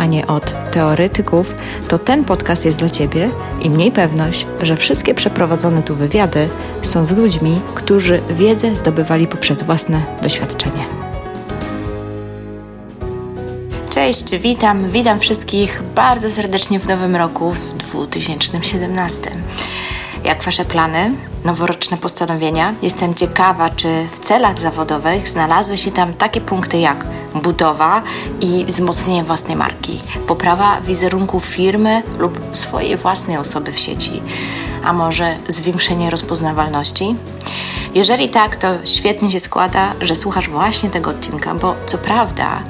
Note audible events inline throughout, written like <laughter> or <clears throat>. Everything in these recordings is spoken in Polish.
a nie od teoretyków, to ten podcast jest dla Ciebie i mniej pewność, że wszystkie przeprowadzone tu wywiady są z ludźmi, którzy wiedzę zdobywali poprzez własne doświadczenie. Cześć, witam, witam wszystkich bardzo serdecznie w nowym roku, w 2017. Jak Wasze plany? Noworoczne postanowienia? Jestem ciekawa, czy w celach zawodowych znalazły się tam takie punkty jak budowa i wzmocnienie własnej marki, poprawa wizerunku firmy lub swojej własnej osoby w sieci, a może zwiększenie rozpoznawalności? Jeżeli tak, to świetnie się składa, że słuchasz właśnie tego odcinka, bo co prawda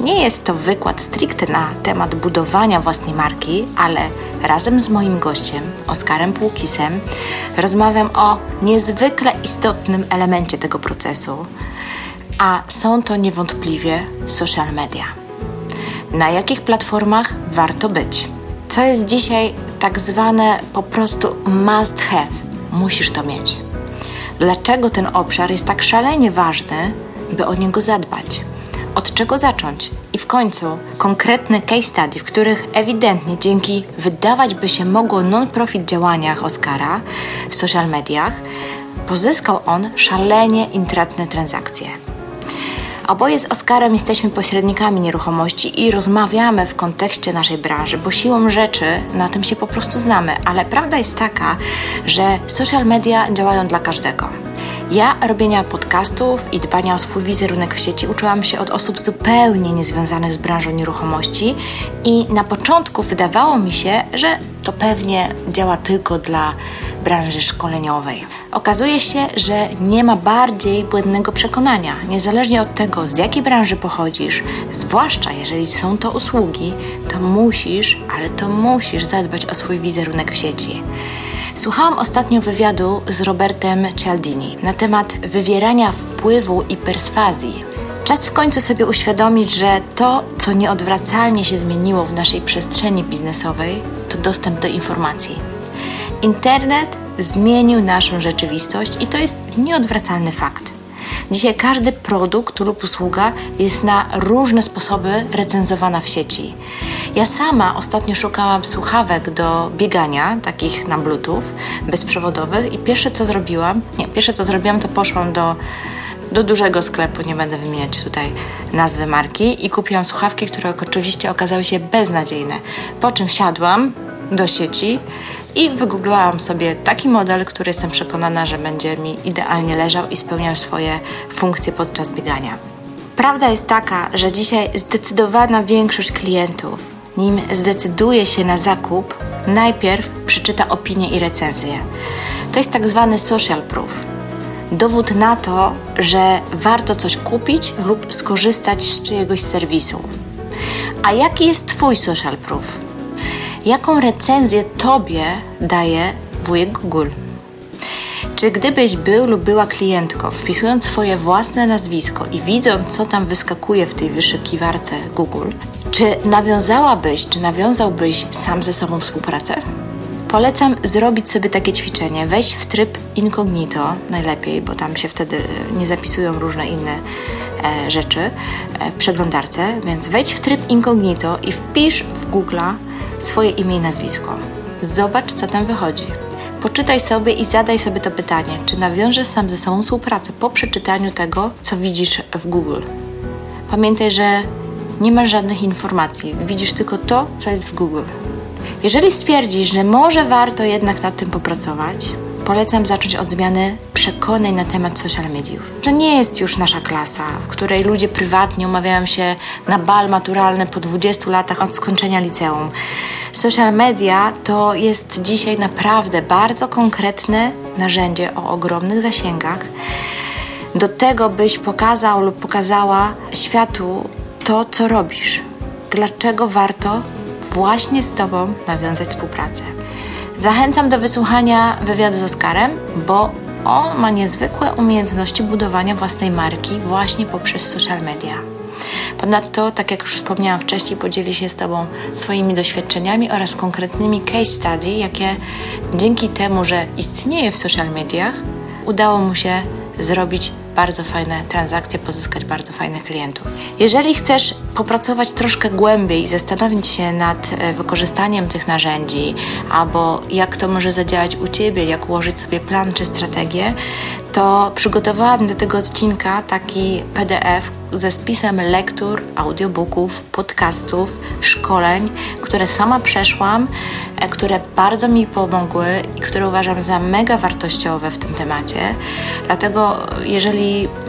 nie jest to wykład stricte na temat budowania własnej marki, ale razem z moim gościem, Oskarem Płukisem, rozmawiam o niezwykle istotnym elemencie tego procesu, a są to niewątpliwie social media. Na jakich platformach warto być? Co jest dzisiaj tak zwane po prostu must have? Musisz to mieć. Dlaczego ten obszar jest tak szalenie ważny, by o niego zadbać? Od czego zacząć? I w końcu konkretne case study, w których ewidentnie dzięki wydawać by się mogło non-profit działaniach Oscara w social mediach pozyskał on szalenie intratne transakcje. Oboje z Oskarem jesteśmy pośrednikami nieruchomości i rozmawiamy w kontekście naszej branży, bo siłą rzeczy na tym się po prostu znamy, ale prawda jest taka, że social media działają dla każdego. Ja robienia podcastów i dbania o swój wizerunek w sieci uczyłam się od osób zupełnie niezwiązanych z branżą nieruchomości i na początku wydawało mi się, że to pewnie działa tylko dla branży szkoleniowej. Okazuje się, że nie ma bardziej błędnego przekonania. Niezależnie od tego, z jakiej branży pochodzisz, zwłaszcza jeżeli są to usługi, to musisz, ale to musisz zadbać o swój wizerunek w sieci. Słuchałam ostatnio wywiadu z Robertem Cialdini na temat wywierania wpływu i perswazji. Czas w końcu sobie uświadomić, że to, co nieodwracalnie się zmieniło w naszej przestrzeni biznesowej, to dostęp do informacji. Internet zmienił naszą rzeczywistość i to jest nieodwracalny fakt. Dzisiaj każdy produkt lub usługa jest na różne sposoby recenzowana w sieci. Ja sama ostatnio szukałam słuchawek do biegania, takich na bluetooth, bezprzewodowych i pierwsze co zrobiłam, nie, pierwsze co zrobiłam to poszłam do do dużego sklepu, nie będę wymieniać tutaj nazwy marki i kupiłam słuchawki, które oczywiście okazały się beznadziejne. Po czym siadłam do sieci i wygooglowałam sobie taki model, który jestem przekonana, że będzie mi idealnie leżał i spełniał swoje funkcje podczas biegania. Prawda jest taka, że dzisiaj zdecydowana większość klientów, nim zdecyduje się na zakup, najpierw przeczyta opinie i recenzje. To jest tak zwany social proof. Dowód na to, że warto coś kupić lub skorzystać z czyjegoś serwisu. A jaki jest Twój social proof? Jaką recenzję Tobie daje wujek Google. Czy gdybyś był lub była klientką, wpisując swoje własne nazwisko i widząc, co tam wyskakuje w tej wyszukiwarce Google, czy nawiązałabyś, czy nawiązałbyś sam ze sobą współpracę? Polecam zrobić sobie takie ćwiczenie. Weź w tryb incognito, najlepiej, bo tam się wtedy nie zapisują różne inne e, rzeczy e, w przeglądarce, więc wejdź w tryb incognito i wpisz w Google'a swoje imię i nazwisko. Zobacz, co tam wychodzi. Poczytaj sobie i zadaj sobie to pytanie, czy nawiążesz sam ze sobą współpracę po przeczytaniu tego, co widzisz w Google. Pamiętaj, że nie masz żadnych informacji, widzisz tylko to, co jest w Google. Jeżeli stwierdzisz, że może warto jednak nad tym popracować, polecam zacząć od zmiany przekonań na temat social mediów. To nie jest już nasza klasa, w której ludzie prywatnie umawiają się na bal maturalny po 20 latach od skończenia liceum. Social media to jest dzisiaj naprawdę bardzo konkretne narzędzie o ogromnych zasięgach do tego, byś pokazał lub pokazała światu to, co robisz. Dlaczego warto właśnie z Tobą nawiązać współpracę. Zachęcam do wysłuchania wywiadu z Oskarem, bo on ma niezwykłe umiejętności budowania własnej marki właśnie poprzez social media. Ponadto, tak jak już wspomniałam wcześniej, podzieli się z Tobą swoimi doświadczeniami oraz konkretnymi case study, jakie dzięki temu, że istnieje w social mediach, udało mu się zrobić bardzo fajne transakcje, pozyskać bardzo fajnych klientów. Jeżeli chcesz popracować troszkę głębiej i zastanowić się nad e, wykorzystaniem tych narzędzi, albo jak to może zadziałać u Ciebie, jak ułożyć sobie plan czy strategię, to przygotowałam do tego odcinka taki PDF ze spisem lektur, audiobooków, podcastów, szkoleń, które sama przeszłam, e, które bardzo mi pomogły i które uważam za mega wartościowe w tym temacie. Dlatego, jeżeli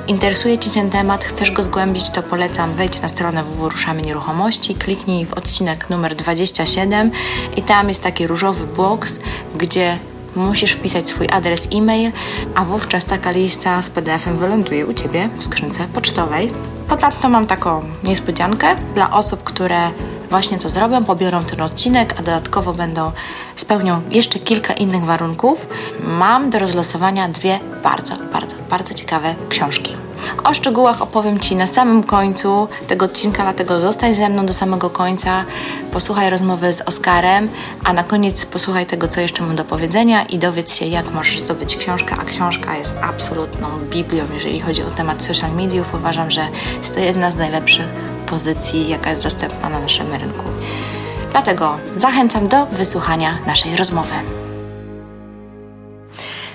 interesuje Cię ten temat, chcesz go zgłębić, to polecam wejdź na stronę www.ruszamy nieruchomości, kliknij w odcinek numer 27 i tam jest taki różowy box, gdzie musisz wpisać swój adres e-mail, a wówczas taka lista z PDF-em wyląduje u Ciebie w skrzynce pocztowej. Ponadto mam taką niespodziankę dla osób, które właśnie to zrobią, pobiorą ten odcinek, a dodatkowo będą spełnią jeszcze kilka innych warunków. Mam do rozlosowania dwie bardzo, bardzo, bardzo ciekawe książki. O szczegółach opowiem Ci na samym końcu tego odcinka, dlatego zostań ze mną do samego końca, posłuchaj rozmowy z Oskarem, a na koniec posłuchaj tego, co jeszcze mam do powiedzenia i dowiedz się, jak możesz zdobyć książkę, a książka jest absolutną biblią, jeżeli chodzi o temat social mediów. Uważam, że jest to jedna z najlepszych pozycji, jaka jest dostępna na naszym rynku. Dlatego zachęcam do wysłuchania naszej rozmowy.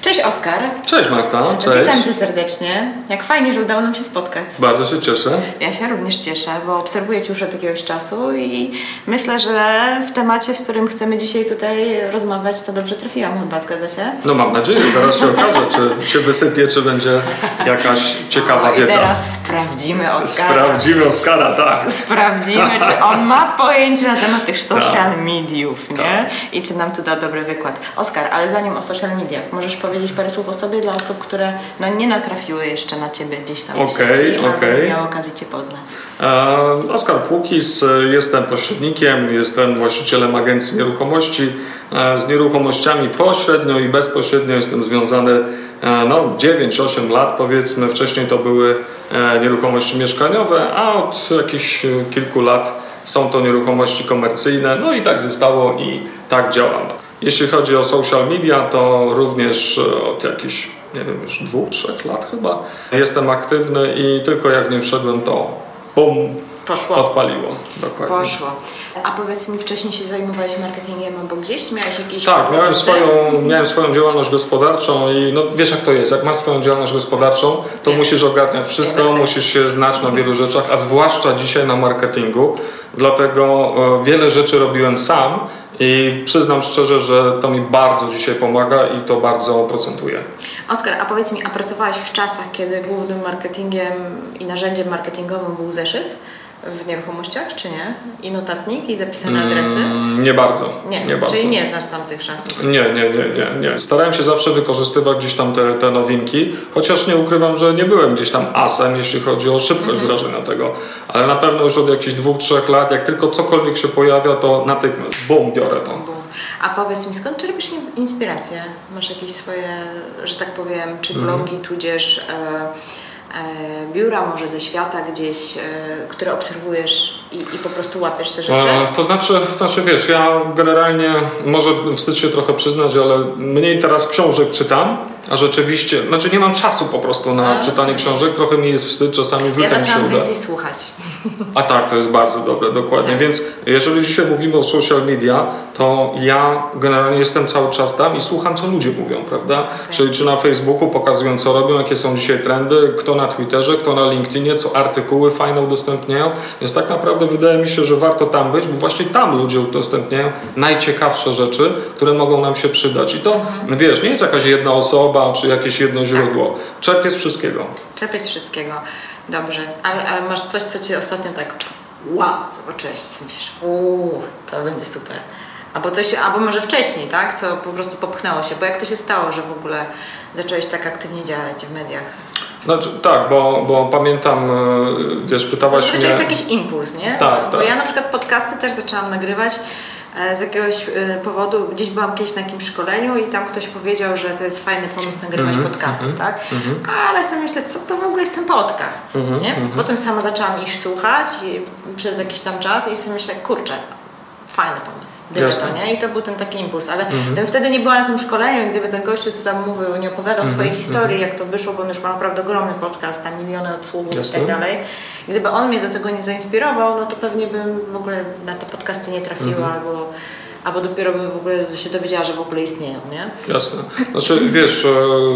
Cześć Oskar. Cześć Marta, cześć. Witam Cię serdecznie. Jak fajnie, że udało nam się spotkać. Bardzo się cieszę. Ja się również cieszę, bo obserwuję Cię już od jakiegoś czasu i myślę, że w temacie, z którym chcemy dzisiaj tutaj rozmawiać, to dobrze trafiłam chyba, zgadza się? No mam nadzieję, zaraz się okaże, czy się wysypie, czy będzie jakaś ciekawa o, wiedza. Teraz sprawdzimy Oskara. Sprawdzimy Oskara, tak. Sprawdzimy, czy on ma pojęcie na temat tych social mediów, nie? Tak. I czy nam tu da dobry wykład. Oskar, ale zanim o social mediach, możesz powiedzieć parę słów o sobie dla osób, które no, nie natrafiły jeszcze na Ciebie gdzieś tam w Okej, sieci, nie miały okazji Cię poznać. E, Oskar Płukis, e, jestem pośrednikiem, jestem właścicielem agencji nieruchomości. E, Z nieruchomościami pośrednio i bezpośrednio jestem związany e, no, 9-8 lat powiedzmy. Wcześniej to były nieruchomości mieszkaniowe, a od jakichś kilku lat są to nieruchomości komercyjne. No i tak zostało i tak działam. Jeśli chodzi o social media, to również e, od jakichś, nie wiem, już dwóch, trzech lat chyba jestem aktywny i tylko jak w nie wszedłem, to bum, Poszło. odpaliło. Dokładnie. Poszło. A powiedz mi, wcześniej się zajmowałeś marketingiem albo gdzieś? Miałeś jakieś... Tak, miałem swoją, miałem swoją działalność gospodarczą i no, wiesz jak to jest, jak masz swoją działalność gospodarczą, to Wiem. musisz ogarniać wszystko, Wiem, to musisz się znać na wielu rzeczach, a zwłaszcza dzisiaj na marketingu, dlatego e, wiele rzeczy robiłem sam i przyznam szczerze, że to mi bardzo dzisiaj pomaga i to bardzo procentuje. Oskar, a powiedz mi, a pracowałeś w czasach, kiedy głównym marketingiem i narzędziem marketingowym był zeszyt w nieruchomościach, czy nie? I notatnik, i zapisane adresy? Mm, nie bardzo. Nie, nie bardzo. czyli nie znasz tamtych czasów. Nie, nie, nie, nie, nie. Starałem się zawsze wykorzystywać gdzieś tam te, te nowinki, chociaż nie ukrywam, że nie byłem gdzieś tam asem, jeśli chodzi o szybkość wdrożenia tego. Ale na pewno już od jakichś dwóch, trzech lat, jak tylko cokolwiek się pojawia, to natychmiast, bum, biorę to. A powiedz mi, skąd czerpiesz in- inspirację? Masz jakieś swoje, że tak powiem, czy Mhm. blogi, tudzież e, e, biura może ze świata gdzieś, e, które obserwujesz i, i po prostu łapiesz te rzeczy? E, to znaczy, to znaczy, wiesz, ja generalnie, może wstyd się trochę przyznać, ale mniej teraz książek czytam, a rzeczywiście, znaczy nie mam czasu po prostu na czytanie książek, trochę mi jest wstyd, czasami ja wykam się zaczęłam uda. więcej słuchać. A tak, to jest bardzo dobre, dokładnie. Tak. Więc jeżeli dzisiaj mówimy o social media, to ja generalnie jestem cały czas tam i słucham, co ludzie mówią, prawda? Czyli czy na Facebooku pokazują, co robią, jakie są dzisiaj trendy, kto na Twitterze, kto na LinkedInie, co artykuły fajne udostępniają. Więc tak naprawdę wydaje mi się, że warto tam być, bo właśnie tam ludzie udostępniają najciekawsze rzeczy, które mogą nam się przydać. I to, wiesz, nie jest jakaś jedna osoba, czy jakieś jedno źródło. Czerpię z wszystkiego. Czerpiesz z wszystkiego. Dobrze, ale, ale masz coś, co ci ostatnio tak wow, zobaczyłeś myślisz, uuu, to będzie super. Albo coś, albo może wcześniej, tak? Co po prostu popchnęło się. Bo jak to się stało, że w ogóle zacząłeś tak aktywnie działać w mediach? Znaczy, tak, bo, bo pamiętam, e, wiesz, pytałaś Zazwyczaj mnie... jest jakiś impuls, nie? Tak, Bo tak. ja na przykład podcasty też zaczęłam nagrywać z jakiegoś e, powodu, gdzieś byłam kiedyś na jakimś szkoleniu i tam ktoś powiedział, że to jest fajny pomysł nagrywać Mhm, podcasty, tak? Ale sobie myślę, co to w ogóle jest ten podcast, Mhm, nie? Potem sama zaczęłam ich słuchać przez jakiś tam czas i sobie myślę, kurczę, fajny pomysł. Jasne. to, nie? I to był ten taki impuls, ale gdybym wtedy nie była na tym szkoleniu i gdyby ten gościu, co tam mówił, nie opowiadał swojej historii, jak to wyszło, bo on już ma naprawdę ogromny podcast, tam miliony odsługów Jasne. i tak dalej. Gdyby on mnie do tego nie zainspirował, no to pewnie bym w ogóle na te podcasty nie trafiła albo, albo dopiero bym w ogóle się dowiedziała, że w ogóle istnieją, nie? Jasne. Znaczy, wiesz, e,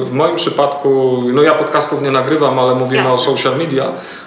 w moim przypadku, no ja podcastów nie nagrywam, ale mówimy Jasne. o social media.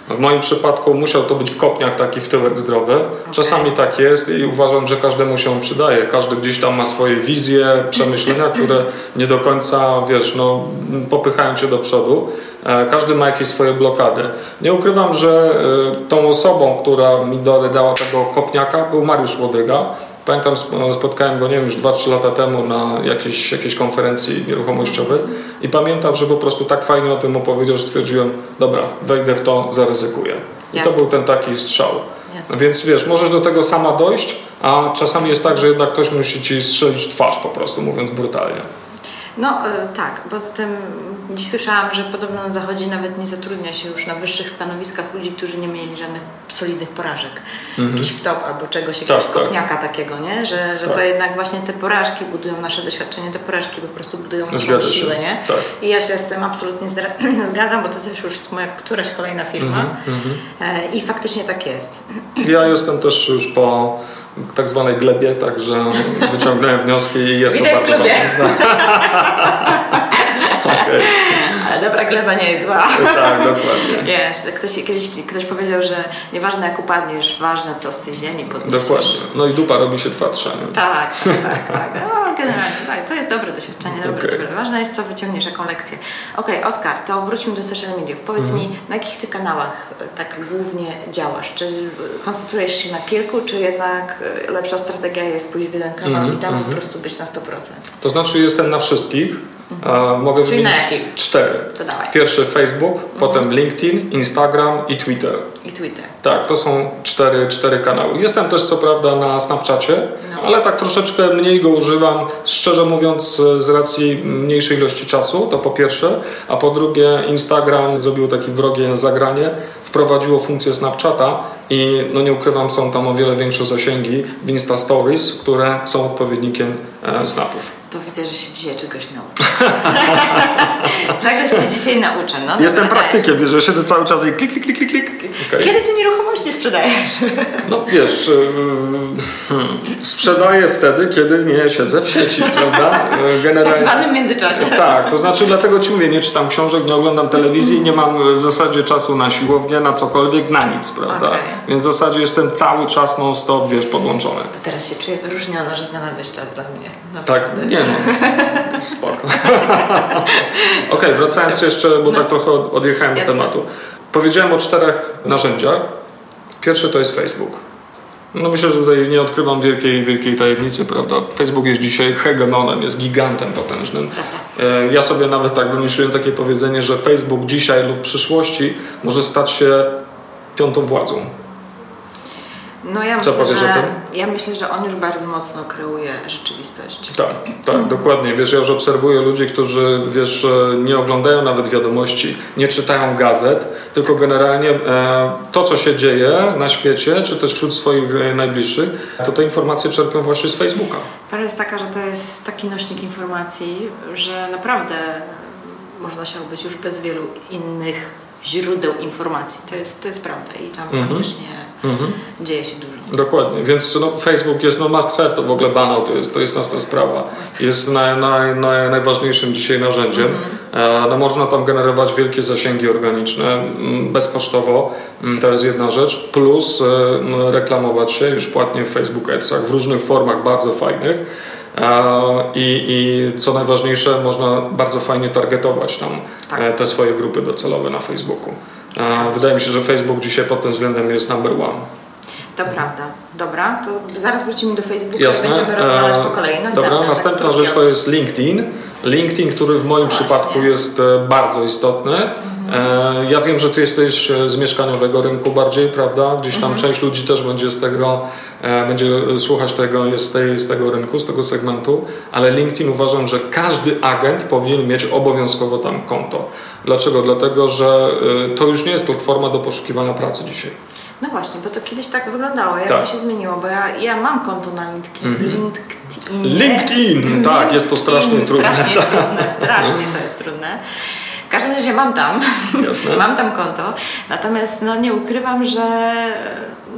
W moim przypadku musiał to być kopniak taki w tyłek zdrowy. Czasami tak jest i uważam, że każdemu się przydaje. Każdy gdzieś tam ma swoje wizje, przemyślenia, <laughs> które nie do końca, wiesz, no, popychają cię do przodu. E, Każdy ma jakieś swoje blokady. Nie ukrywam, że e, tą osobą, która mi do- dała tego kopniaka, był Mariusz Łodyga. Pamiętam, sp- spotkałem go, nie wiem, już 2-3 lata temu na jakiejś, jakiejś konferencji nieruchomościowej i pamiętam, że po prostu tak fajnie o tym opowiedział, że stwierdziłem, dobra, wejdę w to, zaryzykuję. I to był ten taki strzał. Jasne. Więc wiesz, możesz do tego sama dojść, a czasami jest tak, że jednak ktoś musi ci strzelić w twarz po prostu, mówiąc brutalnie. No e, tak, poza tym dziś słyszałam, że podobno na zachodzie nawet nie zatrudnia się już na wyższych stanowiskach ludzi, którzy nie mieli żadnych solidnych porażek. Jakiś wtop albo czegoś, jakiegoś Mhm. tak. kopniaka takiego, nie? Że, że Tak. to jednak właśnie te porażki budują nasze doświadczenie, te porażki po prostu budują naszą siłę, nie? Tak. I ja się z tym absolutnie <clears throat> zgadzam, bo to też już jest moja któraś kolejna firma Mhm, E, i faktycznie tak jest. Ja jestem też już po tak zwanej glebie, także wyciągnąłem wnioski i jest to bardzo klubie. <laughs> dobra gleba nie jest zła. Tak, dokładnie. <laughs> Wiesz, ktoś, kiedyś ktoś powiedział, że nieważne jak upadniesz, ważne co z tej ziemi podniesiesz. Dokładnie. No i dupa robi się twardsza. Nie? <laughs> Tak, tak, tak. No, generalnie tak, to jest dobre doświadczenie, dobre, Okej. dobre. Ważne jest, co wyciągniesz jaką lekcję. Okej, Oskar, to wróćmy do social mediów. Powiedz Mhm. mi, na jakich ty kanałach e, tak głównie działasz? Czy e, koncentrujesz się na kilku, czy jednak e, lepsza strategia jest pójść w jeden kanał Mhm, i tam po prostu być na 100%? To znaczy jestem na wszystkich. A mogę Czyli wymienić cztery. To dawaj. Pierwszy Facebook, potem LinkedIn, Instagram i Twitter. I Twitter. Tak, to są cztery, cztery kanały. Jestem też co prawda na Snapchacie, No. ale tak troszeczkę mniej go używam, szczerze mówiąc z racji mniejszej ilości czasu, to po pierwsze, a po drugie Instagram zrobił takie wrogie zagranie, wprowadziło funkcję Snapchata i no nie ukrywam, są tam o wiele większe zasięgi w Insta Stories, które są odpowiednikiem Snapów. To widzę, że się dzisiaj czegoś nauczę. <laughs> czegoś się dzisiaj nauczę. No, Jestem dobra, praktykiem, wiesz, że siedzę cały czas i klik, klik, klik, klik. Okej. Kiedy ty nieruchomości sprzedajesz? <laughs> No wiesz, yy, hmm, sprzedaję wtedy, kiedy nie siedzę w sieci, <laughs> prawda? Yy, W tak Generalnie. zwanym międzyczasie. Tak, to znaczy dlatego ci mówię, nie czytam książek, nie oglądam telewizji, nie mam w zasadzie czasu na siłownię, na cokolwiek, na nic, prawda? Okej. Więc w zasadzie jestem cały czas non stop, wiesz, podłączony. To teraz się czuję wyróżniona, że znalazłeś czas dla mnie. Tak, Naprawdę. nie no, spoko. <laughs> Okej, wracając jeszcze, bo tak trochę od- odjechałem od tematu. Powiedziałem o czterech narzędziach. Pierwsze to jest Facebook. No myślę, że tutaj nie odkrywam wielkiej, wielkiej tajemnicy, prawda? Facebook jest dzisiaj hegemonem, jest gigantem potężnym. E, Ja sobie nawet tak wymyśliłem takie powiedzenie, że Facebook dzisiaj lub w przyszłości może stać się piątą władzą. No ja Co myślę, powiesz że o tym? ja myślę, że on już bardzo mocno kreuje rzeczywistość. Tak, tak, dokładnie. Wiesz, ja już obserwuję ludzi, którzy, wiesz, nie oglądają nawet wiadomości, nie czytają gazet, tylko generalnie e, to, co się dzieje na świecie, czy też wśród swoich e, najbliższych, to te informacje czerpią właśnie z Facebooka. Prawda jest taka, że to jest taki nośnik informacji, że naprawdę można się obyć już bez wielu innych źródeł informacji. To jest, to jest prawda i tam Mhm. faktycznie dzieje się dużo. Dokładnie, więc no, Facebook jest no must have, to w ogóle banał, to jest, to jest następna sprawa. Jest naj, naj, naj, najważniejszym dzisiaj narzędziem. E, No, można tam generować wielkie zasięgi organiczne mm, bezkosztowo, mm, to jest jedna rzecz, plus e, reklamować się już płatnie w Facebook Adsach w różnych formach bardzo fajnych. E, I, I co najważniejsze, można bardzo fajnie targetować tam Tak. e, te swoje grupy docelowe na Facebooku. E. Wydaje mi się, że Facebook dzisiaj pod tym względem jest number one. To prawda. Dobra, to zaraz wrócimy do Facebooka Jasne. i będziemy rozmawiać E, po kolei. Następne, Dobra, następna rzecz to jest LinkedIn. LinkedIn, który w moim Właśnie. przypadku jest e, bardzo istotny. E, ja wiem, że ty jesteś z mieszkaniowego rynku bardziej, prawda? Gdzieś tam część ludzi też będzie z tego, e, będzie słuchać tego, jest z, tej, z tego rynku, z tego segmentu, ale LinkedIn uważam, że każdy agent powinien mieć obowiązkowo tam konto. Dlaczego? Dlatego, że e, to już nie jest platforma do poszukiwania pracy dzisiaj. No właśnie, bo to kiedyś tak wyglądało. Jak Tak. to się zmieniło? Bo ja, ja mam konto na LinkedIn. LinkedIn. LinkedIn, tak, jest to strasznie <laughs> trudne. Strasznie trudne, strasznie to jest trudne. W każdym razie mam tam, Jasne. mam tam konto, natomiast no, nie ukrywam, że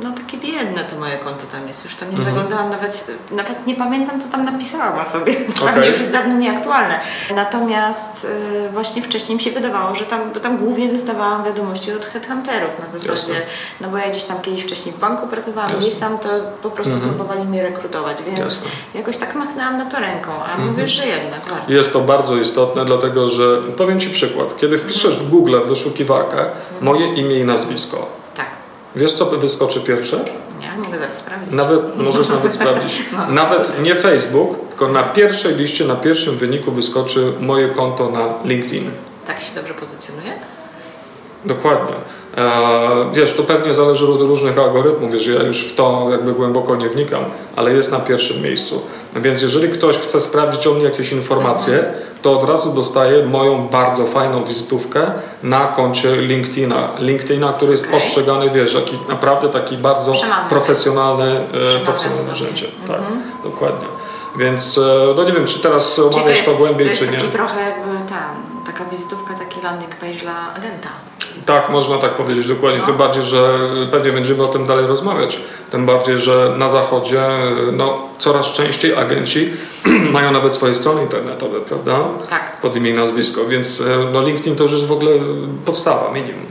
no, takie biedne to moje konto tam jest. Już tam nie Mhm. zaglądałam, nawet, nawet nie pamiętam, co tam napisałam sobie. <laughs> Okej. Pewnie już jest dawno nieaktualne. Natomiast y, właśnie wcześniej mi się wydawało, że tam, bo tam głównie dostawałam wiadomości od headhunterów na zasadzie, no bo ja gdzieś tam kiedyś wcześniej w banku pracowałam, Jasne. gdzieś tam to po prostu próbowali mnie rekrutować, więc Jasne. jakoś tak machnęłam na to ręką, a mówisz, że jednak warto. Jest to bardzo istotne, dlatego że powiem Ci przykład. Kiedy wpiszesz w Google w wyszukiwarkę moje imię i nazwisko. Wiesz co wyskoczy pierwsze? Nie, mogę zaraz sprawdzić. Nawet, możesz nawet <laughs> sprawdzić. Nawet nie Facebook, tylko na pierwszej liście, na pierwszym wyniku wyskoczy moje konto na LinkedIn. Tak się dobrze pozycjonuje? Dokładnie. E, wiesz, to pewnie zależy od różnych algorytmów, wiesz, ja już w to jakby głęboko nie wnikam, ale jest na pierwszym miejscu. Więc jeżeli ktoś chce sprawdzić o mnie jakieś informacje, to od razu dostaje moją bardzo fajną wizytówkę na koncie LinkedIna. LinkedIna, który jest Okej. postrzegany, wiesz, jaki naprawdę taki bardzo Przemawia. profesjonalny, e, Przemawia profesjonalne narzędzie. Tak, dokładnie. Więc e, no nie wiem, czy teraz omawiać to, głębiej, to czy nie. taki trochę jakby tam, taka wizytówka, taki landing page dla agenta. Tak, można tak powiedzieć dokładnie. No. Tym bardziej, że pewnie będziemy o tym dalej rozmawiać. Tym bardziej, że na zachodzie no, coraz częściej agenci <clears throat> mają nawet swoje strony internetowe, prawda? Tak. Pod imię i nazwisko, więc e, no, LinkedIn to już jest w ogóle podstawa, minimum.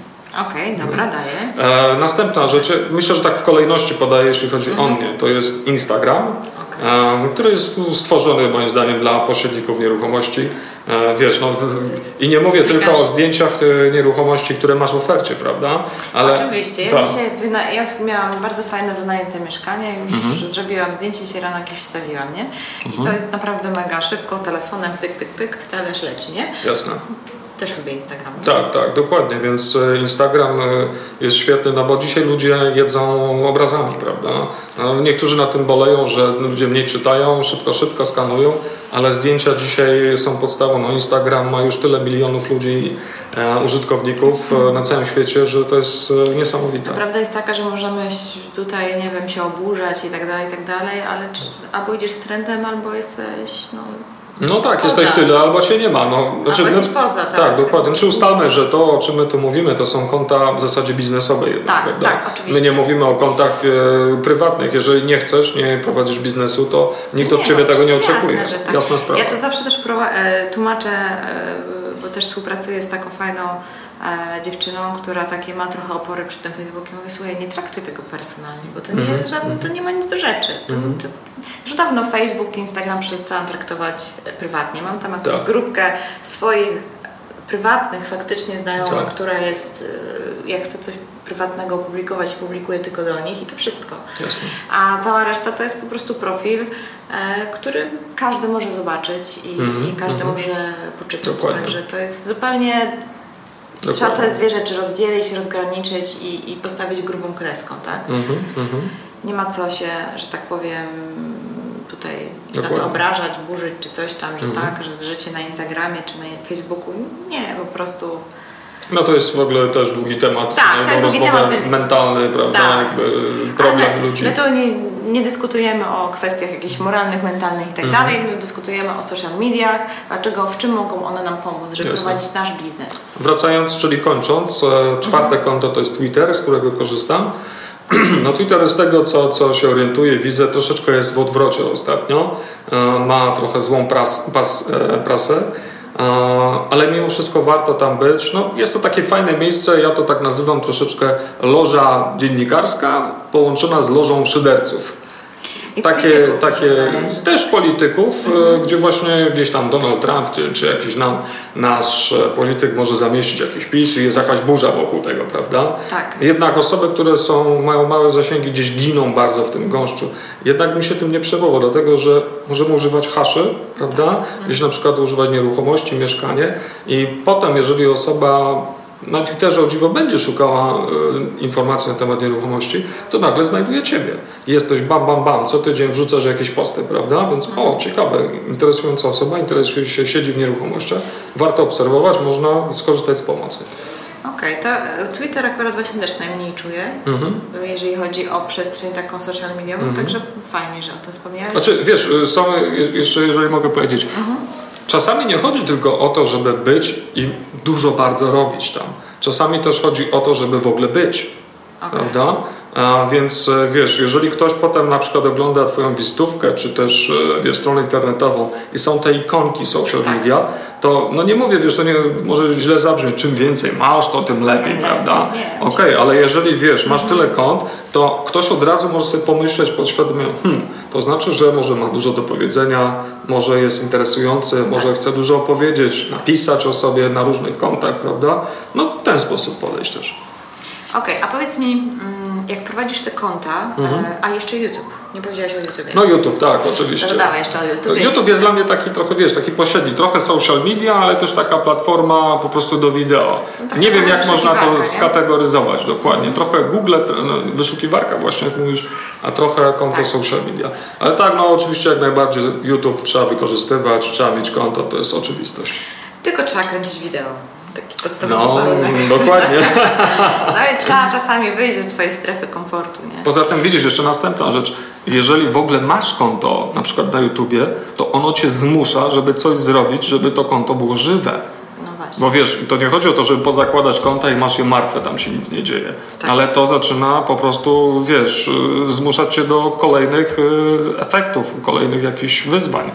Okej, dobra, daję. E, następna rzecz, myślę, że tak w kolejności podaję, jeśli chodzi o Mhm. mnie, to jest Instagram, Okej. e, który jest stworzony moim zdaniem dla pośredników nieruchomości. E, wiesz, no, i nie mówię tylko o zdjęciach e, nieruchomości, które masz w ofercie, prawda? Oczywiście. Ja, tak. wyna- ja miałam bardzo fajne wynajęte mieszkanie, już Mhm. zrobiłam zdjęcie, dzisiaj rano jakieś wstawiłam, nie? I to jest naprawdę mega szybko, telefonem pyk, pyk, pyk, wstawiasz, leci, nie? Jasne. Też lubię Instagram. Tak, tak, dokładnie, więc e, Instagram e, jest świetny, no bo dzisiaj ludzie jedzą obrazami, prawda? No, Niektórzy na tym boleją, że ludzie mniej czytają, szybko, szybko skanują, ale zdjęcia dzisiaj są podstawą. No, Instagram ma już tyle milionów ludzi, e, użytkowników na całym świecie, że to jest niesamowite. Prawda jest taka, że możemy tutaj, nie wiem, się oburzać i tak dalej, i tak dalej, ale czy, albo idziesz z trendem, albo jesteś, no... No tak, Poza. jesteś tyle, albo cię nie ma. No, Albo jesteś poza, tak. Tak, dokładnie. Czy ustalmy, że to, o czym my tu mówimy, to są konta w zasadzie biznesowe jednak, Tak, prawda? tak, oczywiście. My nie mówimy o kontach e, prywatnych. Jeżeli nie chcesz, nie prowadzisz biznesu, to nikt od Nie, ciebie no, tego nie jasne, oczekuje. że tak. Jasna sprawa. Ja to zawsze też e, tłumaczę, e, bo też współpracuję z taką fajną dziewczyną, która takie ma trochę opory przed tym Facebookiem. Mówię, słuchaj, nie traktuj tego personalnie, bo to nie, Mhm. jest żadne, to nie ma nic do rzeczy. To, to, już dawno Facebook, Instagram przestałam traktować e, prywatnie. Mam tam jakąś Tak. grupkę swoich prywatnych faktycznie znajomych, Tak. która jest, e, jak chce coś prywatnego publikować, publikuję tylko do nich i to wszystko. Jasne. A cała reszta to jest po prostu profil, e, który każdy może zobaczyć i, Mhm, i każdy mhm. może poczytać. Dokładnie. Także to jest zupełnie. Trzeba Dokładnie. te dwie rzeczy rozdzielić, rozgraniczyć i, i postawić grubą kreską, tak? Mhm, mhm. Nie ma co się, że tak powiem, tutaj na to obrażać, burzyć czy coś tam, że Mhm. tak, że życie na Instagramie czy na Facebooku. Nie, po prostu. No to jest w ogóle też długi temat, Tak, to jest bo długi temat, więc- mentalny, prawda? Tak. Jakby problem Ale my, ludzi. My tu nie, nie dyskutujemy o kwestiach jakichś moralnych, mentalnych i tak Mhm. dalej. My dyskutujemy o social mediach, dlaczego, w czym mogą one nam pomóc, żeby Jasne. prowadzić nasz biznes. Wracając, czyli kończąc, e, czwarte konto to jest Twitter, z którego korzystam. <clears throat> No Twitter z tego, co, co się orientuję, widzę, troszeczkę jest w odwrocie ostatnio. E, Ma trochę złą pras, pas, e, prasę, e, ale mimo wszystko warto tam być. No, jest to takie fajne miejsce, ja to tak nazywam troszeczkę loża dziennikarska połączona z lożą szyderców. I Takie, polityków, mi takie wydaje, że- też polityków, e, gdzie właśnie gdzieś tam Donald Trump czy, czy jakiś nam, nasz e, polityk może zamieścić jakiś PiS i jest jakaś burza wokół tego, prawda? Tak. Jednak osoby, które są, mają małe zasięgi, gdzieś giną bardzo w tym gąszczu. Jednak bym się tym nie przejmował, dlatego że możemy używać haszy, prawda? Gdzieś na przykład używać nieruchomości, mieszkanie i potem, jeżeli osoba na Twitterze o dziwo będzie szukała y, informacji na temat nieruchomości, to nagle znajduje Ciebie. Jesteś bam, bam, bam, co tydzień wrzucasz jakieś posty, prawda? Więc o, ciekawe, interesująca osoba, interesuje się, siedzi w nieruchomościach, warto obserwować, można skorzystać z pomocy. Okej, okay, to e, Twitter akurat właśnie też najmniej czuję, mhm. jeżeli chodzi o przestrzeń taką social media, mhm. także fajnie, że o tym wspomniałeś. Znaczy, wiesz, są, jeszcze jeżeli mogę powiedzieć, mhm. Czasami nie chodzi tylko o to, żeby być i dużo bardzo robić tam. Czasami też chodzi o to, żeby w ogóle być, okay. prawda? A więc e, wiesz, jeżeli ktoś potem na przykład ogląda Twoją wizytówkę, czy też e, wiesz, stronę internetową i są te ikonki social tak. media, to no nie mówię, wiesz, to nie może źle zabrzmieć, czym więcej masz, to tym lepiej, prawda? Okej, okay, ale jeżeli wiesz, masz tyle kont, to ktoś od razu może sobie pomyśleć podświadomie, hmm, to znaczy, że może ma dużo do powiedzenia, może jest interesujący, tak. może chce dużo opowiedzieć, napisać o sobie na różnych kontach, prawda? No w ten sposób podejść też. Okej, okay, a powiedz mi, mm, jak prowadzisz te konta, mhm. E, a jeszcze YouTube, nie powiedziałaś o YouTube. No YouTube, tak, oczywiście. To dawaj jeszcze o YouTube. YouTube jest dla mnie taki trochę, wiesz, taki pośredni, trochę social media, ale też taka platforma po prostu do wideo. No, nie wiem, jak można to nie? skategoryzować dokładnie. Mhm. Trochę Google, no, wyszukiwarka właśnie, jak mówisz, a trochę konto tak. social media. Ale tak, no oczywiście jak najbardziej YouTube trzeba wykorzystywać, trzeba mieć konto, to jest oczywistość. Tylko trzeba kręcić wideo. Taki podstawowy no, warunek. dokładnie. <laughs> no i trzeba czasami wyjść ze swojej strefy komfortu. Nie? Poza tym widzisz, jeszcze następna rzecz. Jeżeli w ogóle masz konto, na przykład na YouTubie, to ono cię zmusza, żeby coś zrobić, żeby to konto było żywe. Bo wiesz, to nie chodzi o to, żeby pozakładać konta i masz je martwe, tam się nic nie dzieje. Tak. Ale to zaczyna po prostu, wiesz, y, zmuszać cię do kolejnych y, efektów, kolejnych jakichś wyzwań.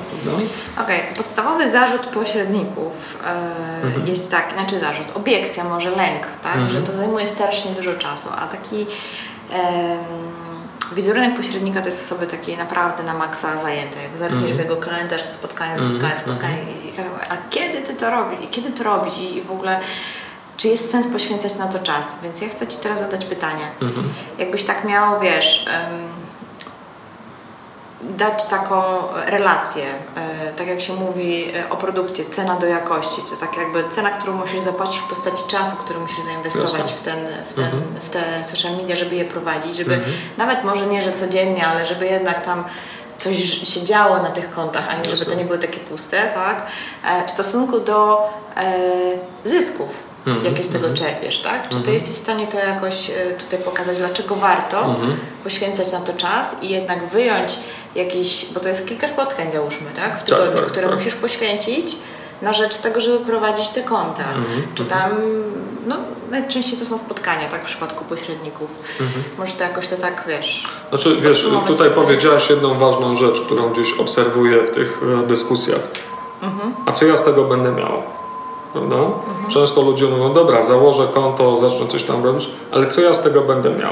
Okej, okay. podstawowy zarzut pośredników e, mhm. jest taki, znaczy zarzut, obiekcja, może lęk, tak? Mhm. że to zajmuje strasznie dużo czasu, a taki wizerunek pośrednika to jest osoby takiej naprawdę na maksa zajęte. Jak zerkniesz mm. w jego kalendarz, spotkania, mhm, spotkania, spotkania. Mm. A kiedy ty to robisz? I kiedy to robić? I w ogóle czy jest sens poświęcać na to czas? Więc ja chcę Ci teraz zadać pytanie. Mm -hmm. Jakbyś tak miał, wiesz, um, dać taką relację, e, tak jak się mówi e, o produkcie, cena do jakości, czy tak jakby cena, którą musisz zapłacić w postaci czasu, który musisz zainwestować w, ten, w, ten, mhm. w te social media, żeby je prowadzić, żeby mhm. nawet może nie, że codziennie, ale żeby jednak tam coś się działo na tych kontach, a nie żeby to nie były takie puste, tak? E, w stosunku do zysków mhm. jakie z tego mhm. czerpiesz, tak? Czy ty mhm. jesteś w stanie to jakoś e, tutaj pokazać, dlaczego warto mhm. poświęcać na to czas i jednak wyjąć jakieś, bo to jest kilka spotkań załóżmy, tak? W tygodniu, tak, tak, które tak. musisz poświęcić na rzecz tego, żeby prowadzić te konta. Czy tam, no najczęściej to są spotkania, tak, w przypadku pośredników. Może to jakoś to tak, wiesz... Znaczy, wiesz, tutaj powiedziałaś jedną ważną rzecz, którą gdzieś obserwuję w tych e, dyskusjach. A co ja z tego będę miał? Prawda? Mhm. Często ludzie mówią, dobra, założę konto, zacznę coś tam robić, ale co ja z tego będę miał?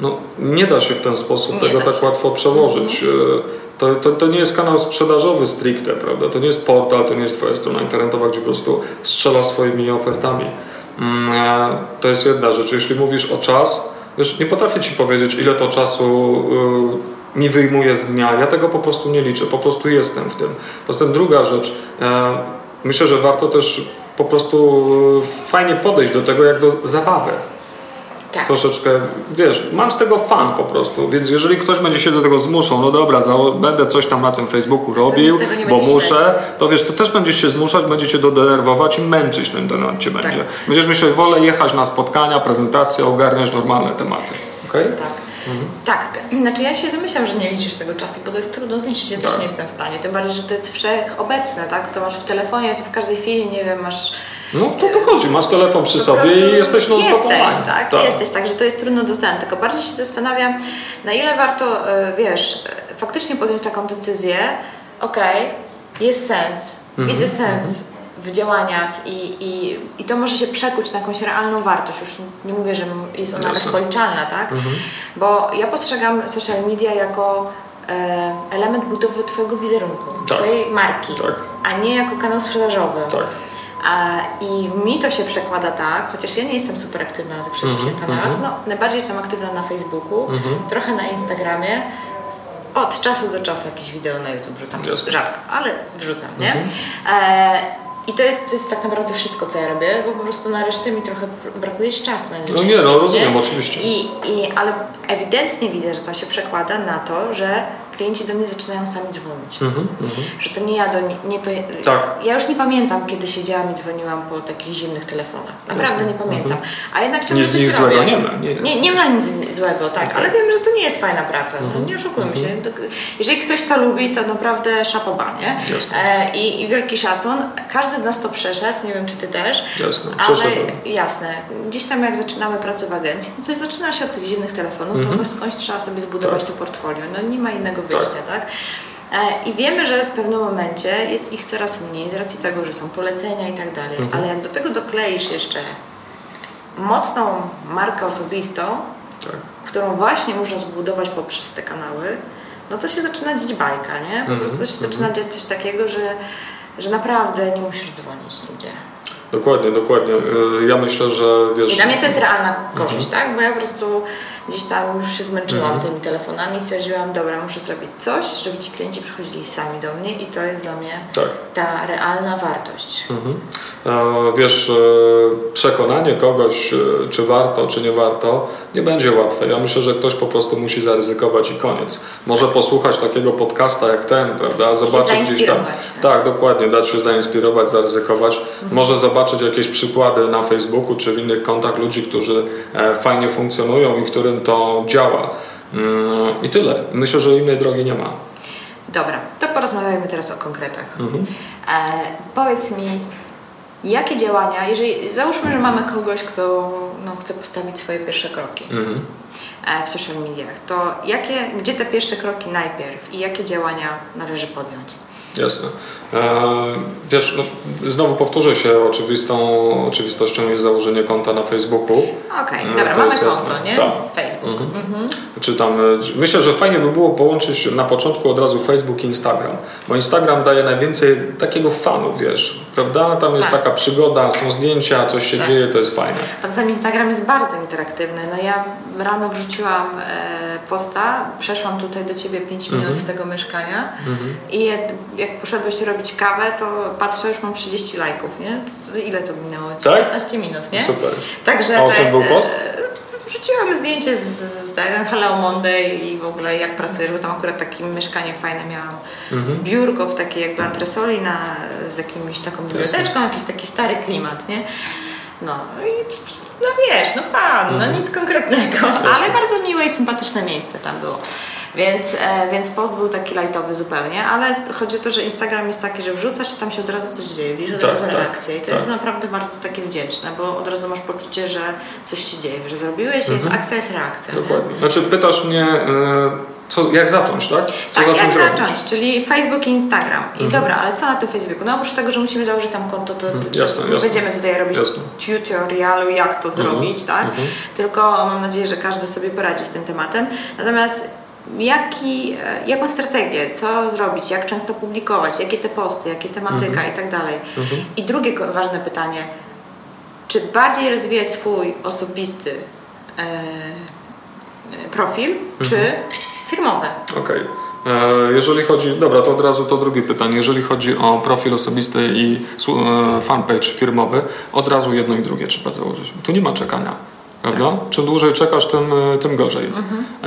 No, nie da się w ten sposób nie tego tak łatwo przełożyć. Mhm. E, to, to, to, nie jest kanał sprzedażowy stricte, prawda? To nie jest portal, to nie jest Twoja strona internetowa, gdzie po prostu strzela swoimi ofertami. Mm, e, to jest jedna rzecz. Jeśli mówisz o czas, wiesz, nie potrafię Ci powiedzieć, ile to czasu e, mi wyjmuje z dnia. Ja tego po prostu nie liczę, po prostu jestem w tym. Poza tym druga rzecz, myślę, że warto też po prostu fajnie podejść do tego jak do zabawy. Tak. Troszeczkę, wiesz, mam z tego fan po prostu, więc jeżeli ktoś będzie się do tego zmuszał, no dobra, będę coś tam na tym Facebooku robił, bo muszę, to wiesz, to też będziesz się zmuszać, będzie cię dodenerwować i męczyć ten temat cię będzie. Tak. Będziesz myśleć, wolę jechać na spotkania, prezentacje, ogarniać normalne tematy. Okay? Tak. Mhm. Tak, znaczy ja się domyślam, że nie liczysz tego czasu, bo to jest trudno zliczyć, ja tak. też nie jestem w stanie. Tym bardziej, że to jest wszechobecne, tak? To masz w telefonie, to w każdej chwili, nie wiem, masz... No to tu chodzi, masz telefon przy sobie i jesteś non stop Jesteś, tak, tak, jesteś, tak, że to jest trudno dostępne. Tylko bardziej się zastanawiam, na ile warto, e, wiesz, e, faktycznie podjąć taką decyzję, okej, okay, jest sens, mhm. widzę sens, mhm w działaniach i, i, i to może się przekuć na jakąś realną wartość. Już nie mówię, że jest ona jakaś policzalna, tak? Mhm. Bo ja postrzegam social media jako e, element budowy Twojego wizerunku, tak. Twojej marki, tak. a nie jako kanał sprzedażowy. Tak. A, I mi to się przekłada tak, chociaż ja nie jestem super aktywna na tych wszystkich mm -hmm, kanałach, mm -hmm. no, najbardziej jestem aktywna na Facebooku, mm -hmm. trochę na Instagramie, od czasu do czasu jakieś wideo na YouTube wrzucam. Jasne. Rzadko, ale wrzucam, nie? E, I to jest, to jest tak naprawdę wszystko, co ja robię, bo po prostu na resztę mi trochę brakuje czasu. No nie, no rozumiem, oczywiście. I, i, ale ewidentnie widzę, że to się przekłada na to, że klienci do mnie zaczynają sami dzwonić. Mhm, mhm. Że to nie ja do nie, nie to. Tak. Ja już nie pamiętam, kiedy siedziałam i dzwoniłam po takich zimnych telefonach. Naprawdę Jasne. nie pamiętam. A jednak ciągle Nic, coś nic robię. złego nie ma. Nie. Nie, nie ma nic złego, tak, ale wiem, że to nie jest fajna praca. No, Mhm. nie oszukujmy się. To- Jeżeli ktoś to lubi, to naprawdę szapoba, nie? E, i, I wielki szacun. Każdy z nas to przeszedł, nie wiem czy ty też. Jasne, ale jasne. Gdzieś tam jak zaczynamy pracę w agencji, no to zaczyna się od tych zimnych telefonów, Mhm. bo skądś trzeba sobie zbudować Tak. to portfolio. No nie ma innego wyjścia, tak? E, I wiemy, że w pewnym momencie jest ich coraz mniej z racji tego, że są polecenia i tak dalej. Mhm. Ale jak do tego dokleisz jeszcze mocną markę osobistą, Tak. którą właśnie można zbudować poprzez te kanały, no to się zaczyna dzieć bajka, nie? Po Mhm, prostu się zaczyna dziać coś takiego, że, że naprawdę nie musisz dzwonić ludzie. Dokładnie, dokładnie. Y, Ja myślę, że wiesz... I dla mnie to jest realna korzyść, Mhm. tak? Bo ja po prostu gdzieś tam już się zmęczyłam tymi telefonami i stwierdziłam, dobra, muszę zrobić coś, żeby ci klienci przychodzili sami do mnie i to jest dla mnie Tak. ta realna wartość. Mhm. E, Wiesz, e, przekonanie kogoś, e, czy warto, czy nie warto, nie będzie łatwe. Ja myślę, że ktoś po prostu musi zaryzykować i koniec. Może posłuchać takiego podcasta jak ten, prawda? Zobaczyć gdzieś tam. zainspirować. Tak, dokładnie, dać się zainspirować, zaryzykować. Może zobaczyć jakieś przykłady na Facebooku czy w innych kontach ludzi, którzy fajnie funkcjonują i którym to działa. Mm, I tyle. Myślę, że innej drogi nie ma. Dobra, to porozmawiajmy teraz o konkretach. Mhm. E, powiedz mi, jakie działania, jeżeli załóżmy, że mamy kogoś, kto no, chce postawić swoje pierwsze kroki Mhm. e, w social mediach, to jakie, gdzie te pierwsze kroki najpierw i jakie działania należy podjąć? Jasne. E, wiesz, no, znowu powtórzę się, oczywistą oczywistością jest założenie konta na Facebooku. Okej, No, dobra, to mamy konto, nie? Tak. Facebook. Mhm. Czy tam, e, myślę, że fajnie by było połączyć na początku od razu Facebook i Instagram, bo Instagram daje najwięcej takiego fanu, wiesz, prawda? Tam jest Tak. taka przygoda, są zdjęcia, coś się Tak. dzieje, to jest fajne. Poza tym Instagram jest bardzo interaktywny. No ja rano wrzuciłam e, posta, przeszłam tutaj do Ciebie 5 minut Mhm. z tego mieszkania i jak, poszedłeś robić kawę, to patrzę, już mam 30 lajków, nie? Ile to minęło? Tak? 15 minut, nie? Super. Także A o czym był post? e, Wrzuciłam zdjęcie z, z tak, Hello Monday i w ogóle jak pracujesz, bo tam akurat takie mieszkanie fajne miałam. Mhm. Biurko w takiej jakby antresoli na, z jakimś taką biblioteczką, jakiś taki stary klimat, nie? No i no wiesz, no fan, no nic konkretnego, ale bardzo miłe i sympatyczne miejsce tam było. Więc, e, więc post był taki lajtowy zupełnie, ale chodzi o to, że Instagram jest taki, że wrzucasz i tam się od razu coś dzieje, widzisz od Tak, razu tak, reakcje i to tak. jest naprawdę bardzo takie wdzięczne, bo od razu masz poczucie, że coś się dzieje, że zrobiłeś, jest akcja, jest reakcja. nie? Mhm. Dokładnie. Znaczy pytasz mnie, e, co, jak zacząć, tak? Co tak, zacząć jak robić? Mhm. zacząć, czyli Facebook i Instagram. I dobra, ale co na tym Facebooku? No oprócz tego, że musimy założyć tam konto, to, to, to jasne, nie jasne. będziemy tutaj robić Jasne. tutorialu, jak to zrobić, tak? mhm. Tylko mam nadzieję, że każdy sobie poradzi z tym tematem. Natomiast jaki, e, jaką strategię, co zrobić, jak często publikować, jakie te posty, jakie tematyka Mhm. i tak dalej. I drugie ważne pytanie, czy bardziej rozwijać swój osobisty e, e, profil, czy Mhm. firmowe? Okej. E, Jeżeli chodzi, dobra, to od razu to drugie pytanie. Jeżeli chodzi o profil osobisty i fanpage firmowy, od razu jedno i drugie trzeba założyć. Tu nie ma czekania, prawda? Czym dłużej czekasz, tym, e, tym gorzej.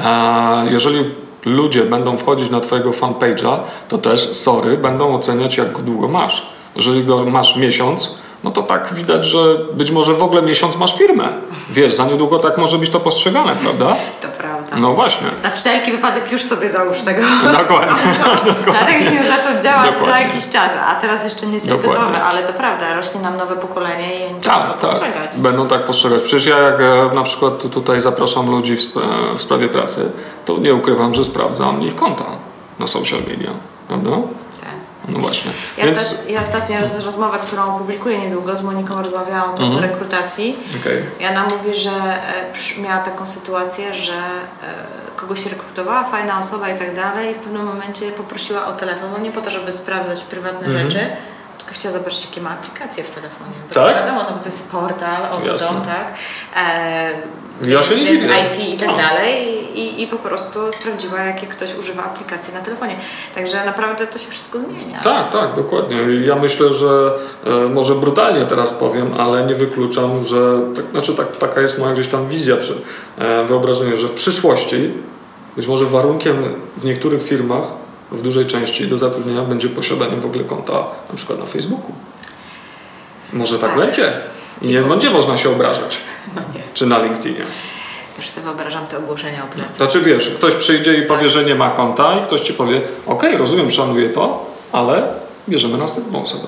E, Jeżeli ludzie będą wchodzić na Twojego fanpage'a, to też, sorry, będą oceniać, jak długo masz. Jeżeli go masz miesiąc, no to tak widać, że być może w ogóle miesiąc masz firmę. Wiesz, za niedługo tak może być to postrzegane, prawda? To prawda. No właśnie. Więc na wszelki wypadek już sobie załóż tego. Dokładnie. <laughs> Tadek już miał zacząć działać za Dokładnie. jakiś czas, a teraz jeszcze nie jesteś Dokładnie. gotowy, ale to prawda, rośnie nam nowe pokolenie i Tak, tak. postrzegać. Będą tak postrzegać. Przecież ja jak e, na przykład tutaj zapraszam ludzi w, sp- e, w sprawie pracy, to nie ukrywam, że sprawdzam ich konta na social media. Prawda? No właśnie. Ja, Więc sta- ja ostatnio roz, rozmowę, którą opublikuję niedługo z Moniką rozmawiałam Mhm. o rekrutacji. okej. I ona mówi, że e, miała taką sytuację, że e, kogoś rekrutowała, fajna osoba i tak dalej i w pewnym momencie poprosiła o telefon, no nie po to, żeby sprawdzać prywatne Mhm. rzeczy, Tylko chciałam zobaczyć, jakie ma aplikacje w telefonie. Bo Tak? wiadomo, no bo to jest portal. Odom, tak? E, Ja się nie dziwię. IT i tak Tak. dalej i, i po prostu sprawdziła, jakie ktoś używa aplikacji na telefonie. Także naprawdę to się wszystko zmienia. Tak, tak, dokładnie. Ja myślę, że e, może brutalnie teraz powiem, ale nie wykluczam, że tak, znaczy tak, taka jest moja gdzieś tam wizja, przy, e, wyobrażenie, że w przyszłości być może warunkiem w niektórych firmach w dużej części do zatrudnienia będzie posiadanie w ogóle konta na przykład na Facebooku. Może tak, Tak. będzie. I nie będzie można się obrażać. No. Czy na LinkedInie. Już sobie wyobrażam te ogłoszenia o plecy. Znaczy wiesz, ktoś przyjdzie i powie, że nie ma konta i ktoś ci powie, okej, rozumiem, szanuję to, ale bierzemy następną osobę.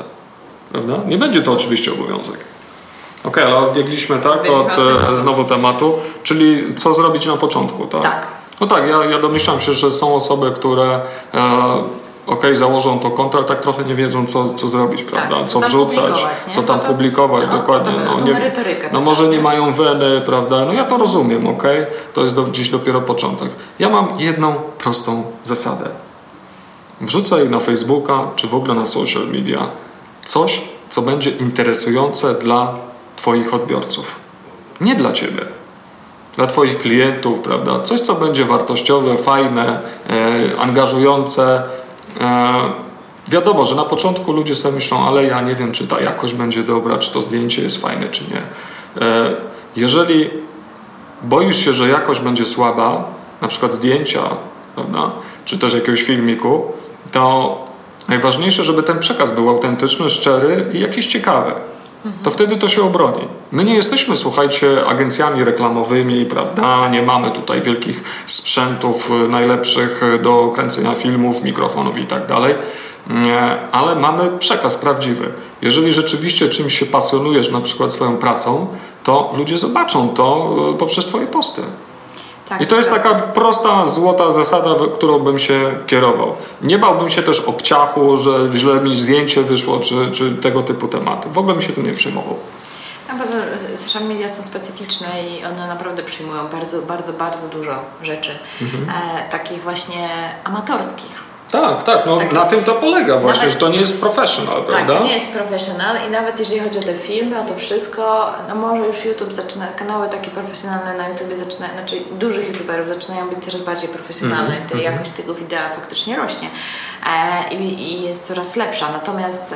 Prawda? Nie będzie to oczywiście obowiązek. Okej, ale odbiegliśmy tak Byliśmy od od e, znowu tematu, czyli co zrobić na początku, tak? Tak. No tak, ja, ja domyślam się, że są osoby, które e, okej, założą to konto, ale tak trochę nie wiedzą, co, co zrobić, prawda? co co wrzucać, co tam No to- publikować, no, dokładnie. to- No, nie, no może nie mają weny, prawda? No ja to rozumiem, okej? To jest do, dziś dopiero początek. Ja mam jedną prostą zasadę. Wrzucaj na Facebooka, czy w ogóle na social media coś, co będzie interesujące dla Twoich odbiorców. Nie dla Ciebie. Dla Twoich klientów, prawda? Coś, co będzie wartościowe, fajne, e, angażujące. E, wiadomo, że na początku ludzie sobie myślą, ale ja nie wiem, czy ta jakość będzie dobra, czy to zdjęcie jest fajne, czy nie. E, jeżeli boisz się, że jakość będzie słaba, na przykład zdjęcia, prawda, czy też jakiegoś filmiku, to najważniejsze, żeby ten przekaz był autentyczny, szczery i jakiś ciekawy. To wtedy to się obroni. My nie jesteśmy, słuchajcie, agencjami reklamowymi, prawda? Nie mamy tutaj wielkich sprzętów y, najlepszych y, do kręcenia filmów, mikrofonów i tak dalej, ale mamy przekaz prawdziwy. Jeżeli rzeczywiście czymś się pasjonujesz, na przykład swoją pracą, to ludzie zobaczą to y, poprzez Twoje posty. Tak, I to jest taka prosta, złota zasada, którą bym się kierował. Nie bałbym się też obciachu, że źle mi zdjęcie wyszło, czy, czy tego typu tematy. W ogóle bym się tym nie przejmował. A poza social media są specyficzne i one naprawdę przyjmują bardzo, bardzo, bardzo dużo rzeczy. Mhm. E, takich właśnie amatorskich. Tak, tak, no Tak. na tym to polega właśnie, Nawet- że to nie jest professional, Tak, prawda? to nie jest profesjonal i nawet jeżeli chodzi o te filmy, o to wszystko, no może już YouTube zaczyna, kanały takie profesjonalne na YouTubie zaczynają, znaczy dużych YouTuberów zaczynają być coraz bardziej profesjonalne, te jakość tego wideo faktycznie rośnie e, i, i jest coraz lepsza. Natomiast e,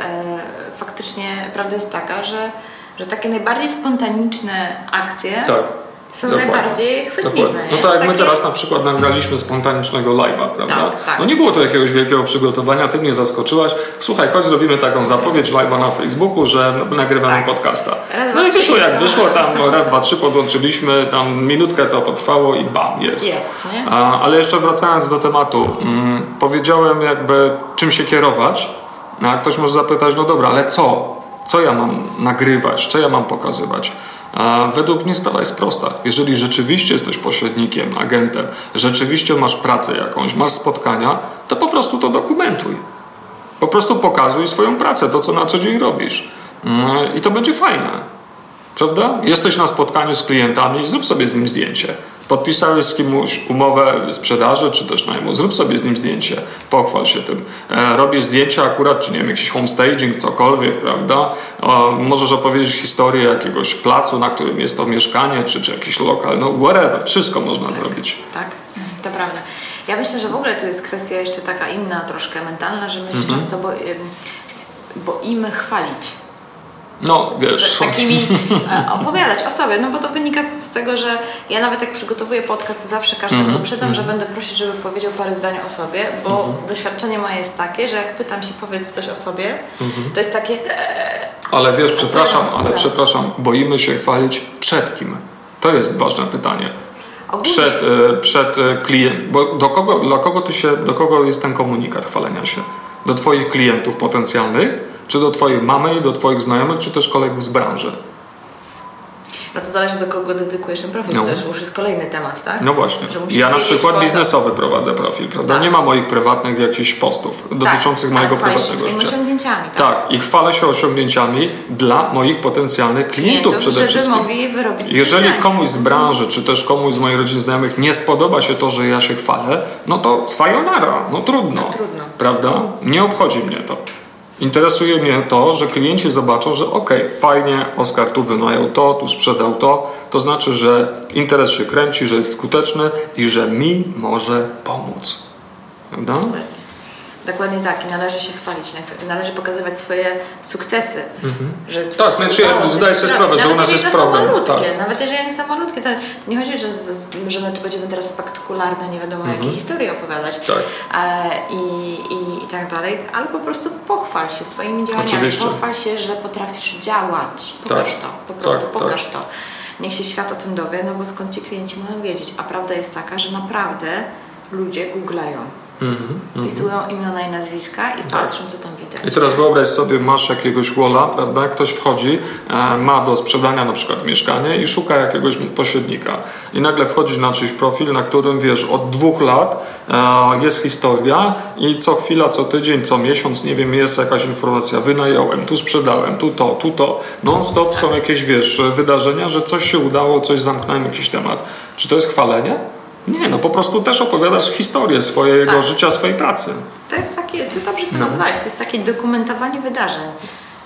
faktycznie prawda jest taka, że, że takie najbardziej spontaniczne akcje Tak. Są Dokładnie. najbardziej chwytliwe. Dokładnie. No tak jak my Takie- teraz na przykład nagraliśmy spontanicznego live'a, prawda? Tak, tak. No nie było to jakiegoś wielkiego przygotowania, ty mnie zaskoczyłaś. Słuchaj, chodź zrobimy taką zapowiedź live'a na Facebooku, że nagrywamy Tak. podcasta. Raz, no dwa, i wyszło trzy. jak wyszło, tam raz, dwa, trzy podłączyliśmy, tam minutkę to potrwało i bam, jest. Jest? A, ale jeszcze wracając do tematu, mm, powiedziałem jakby czym się kierować, no, a ktoś może zapytać, no dobra, ale co? Co ja mam nagrywać? Co ja mam pokazywać? A według mnie sprawa jest prosta. Jeżeli rzeczywiście jesteś pośrednikiem, agentem, rzeczywiście masz pracę jakąś, masz spotkania, to po prostu to dokumentuj. Po prostu pokazuj swoją pracę, to co na co dzień robisz. Mm, I to będzie fajne. Prawda? Jesteś na spotkaniu z klientami, zrób sobie z nim zdjęcie. Podpisałeś z kimś umowę sprzedaży czy też najmu, zrób sobie z nim zdjęcie, pochwal się tym. E, robisz zdjęcia akurat, czy nie wiem, jakiś homestaging, cokolwiek, prawda? Możesz opowiedzieć historię jakiegoś placu, na którym jest to mieszkanie, czy, czy jakiś lokal, no whatever, wszystko można zrobić. Tak, to prawda. Ja myślę, że w ogóle tu jest kwestia jeszcze taka inna, troszkę mentalna, że my się Mhm. często bo, em, boimy chwalić. No, wiesz, Takimi e, opowiadać o sobie, no bo to wynika z tego, że ja nawet jak przygotowuję podcast, zawsze każdego Mhm. uprzedzam, że będę prosić, żeby powiedział parę zdań o sobie, bo doświadczenie moje jest takie, że jak pytam się powiedz coś o sobie, Mhm. to jest takie e, Ale wiesz, przepraszam, ale Co? przepraszam, boimy się chwalić przed kim? To jest ważne pytanie. ogólnie Przed, e, przed e, klient, bo do kogo, dla kogo ty się, do kogo jest ten komunikat chwalenia się? Do twoich klientów potencjalnych, czy do twojej mamy, do twoich znajomych, czy też kolegów z branży? No to zależy do kogo dedykujesz ten profil, No. to też już jest kolejny temat, tak? No właśnie. Ja na przykład biznesowy prowadzę profil, prawda? Tak. Nie ma moich prywatnych jakichś postów dotyczących tak, mojego się prywatnego życia. osiągnięciami, tak? Tak, i chwalę się osiągnięciami dla moich potencjalnych klientów przede żeby wszystkim. mogli wyrobić Jeżeli zdanie. komuś z branży, czy też komuś z mojej rodziny znajomych nie spodoba się to, że ja się chwalę, no to sayonara, no trudno. No trudno. Prawda? Nie obchodzi mnie to. Interesuje mnie to, że klienci zobaczą, że ok, fajnie, Oskar tu wynajął to, tu sprzedał to, to znaczy, że interes się kręci, że jest skuteczny i że mi może pomóc. Prawda? Dokładnie. Tak i należy się chwalić, należy pokazywać swoje sukcesy. Że coś Tak, znaczy ja że zdaję sobie sprawę, że u nas jest problem, Malutkie, tak. Nawet jeżeli oni są malutkie, to nie chodzi, że, że my tu będziemy teraz spektakularne, nie wiadomo jakie historie opowiadać Mhm. Tak. e, i, i, i tak dalej, ale po prostu pochwal się swoimi działaniami, Oczywiście. pochwal się, że potrafisz działać, pokaż Tak. to, po prostu Tak, pokaż to. Niech się świat o tym dowie, no bo skąd ci klienci mają wiedzieć, a prawda jest taka, że naprawdę ludzie googlają. Wpisują imiona i nazwiska i patrzą, co tam widać. Tak. I teraz wyobraź sobie, masz jakiegoś walla, prawda? Ktoś wchodzi, e, ma do sprzedania na przykład mieszkanie i szuka jakiegoś pośrednika. I nagle wchodzi na czyjś profil, na którym wiesz, od dwóch lat e, jest historia i co chwila, co tydzień, co miesiąc, nie wiem, jest jakaś informacja, wynająłem, tu sprzedałem, tu to, tu to. Non stop są jakieś, wiesz, wydarzenia, że coś się udało, coś zamknąłem, jakiś temat. Czy to jest chwalenie? Nie, no po prostu też opowiadasz historię swojego Tak. życia, swojej pracy. To jest takie, ty dobrze to No. nazwałeś, to jest takie dokumentowanie wydarzeń.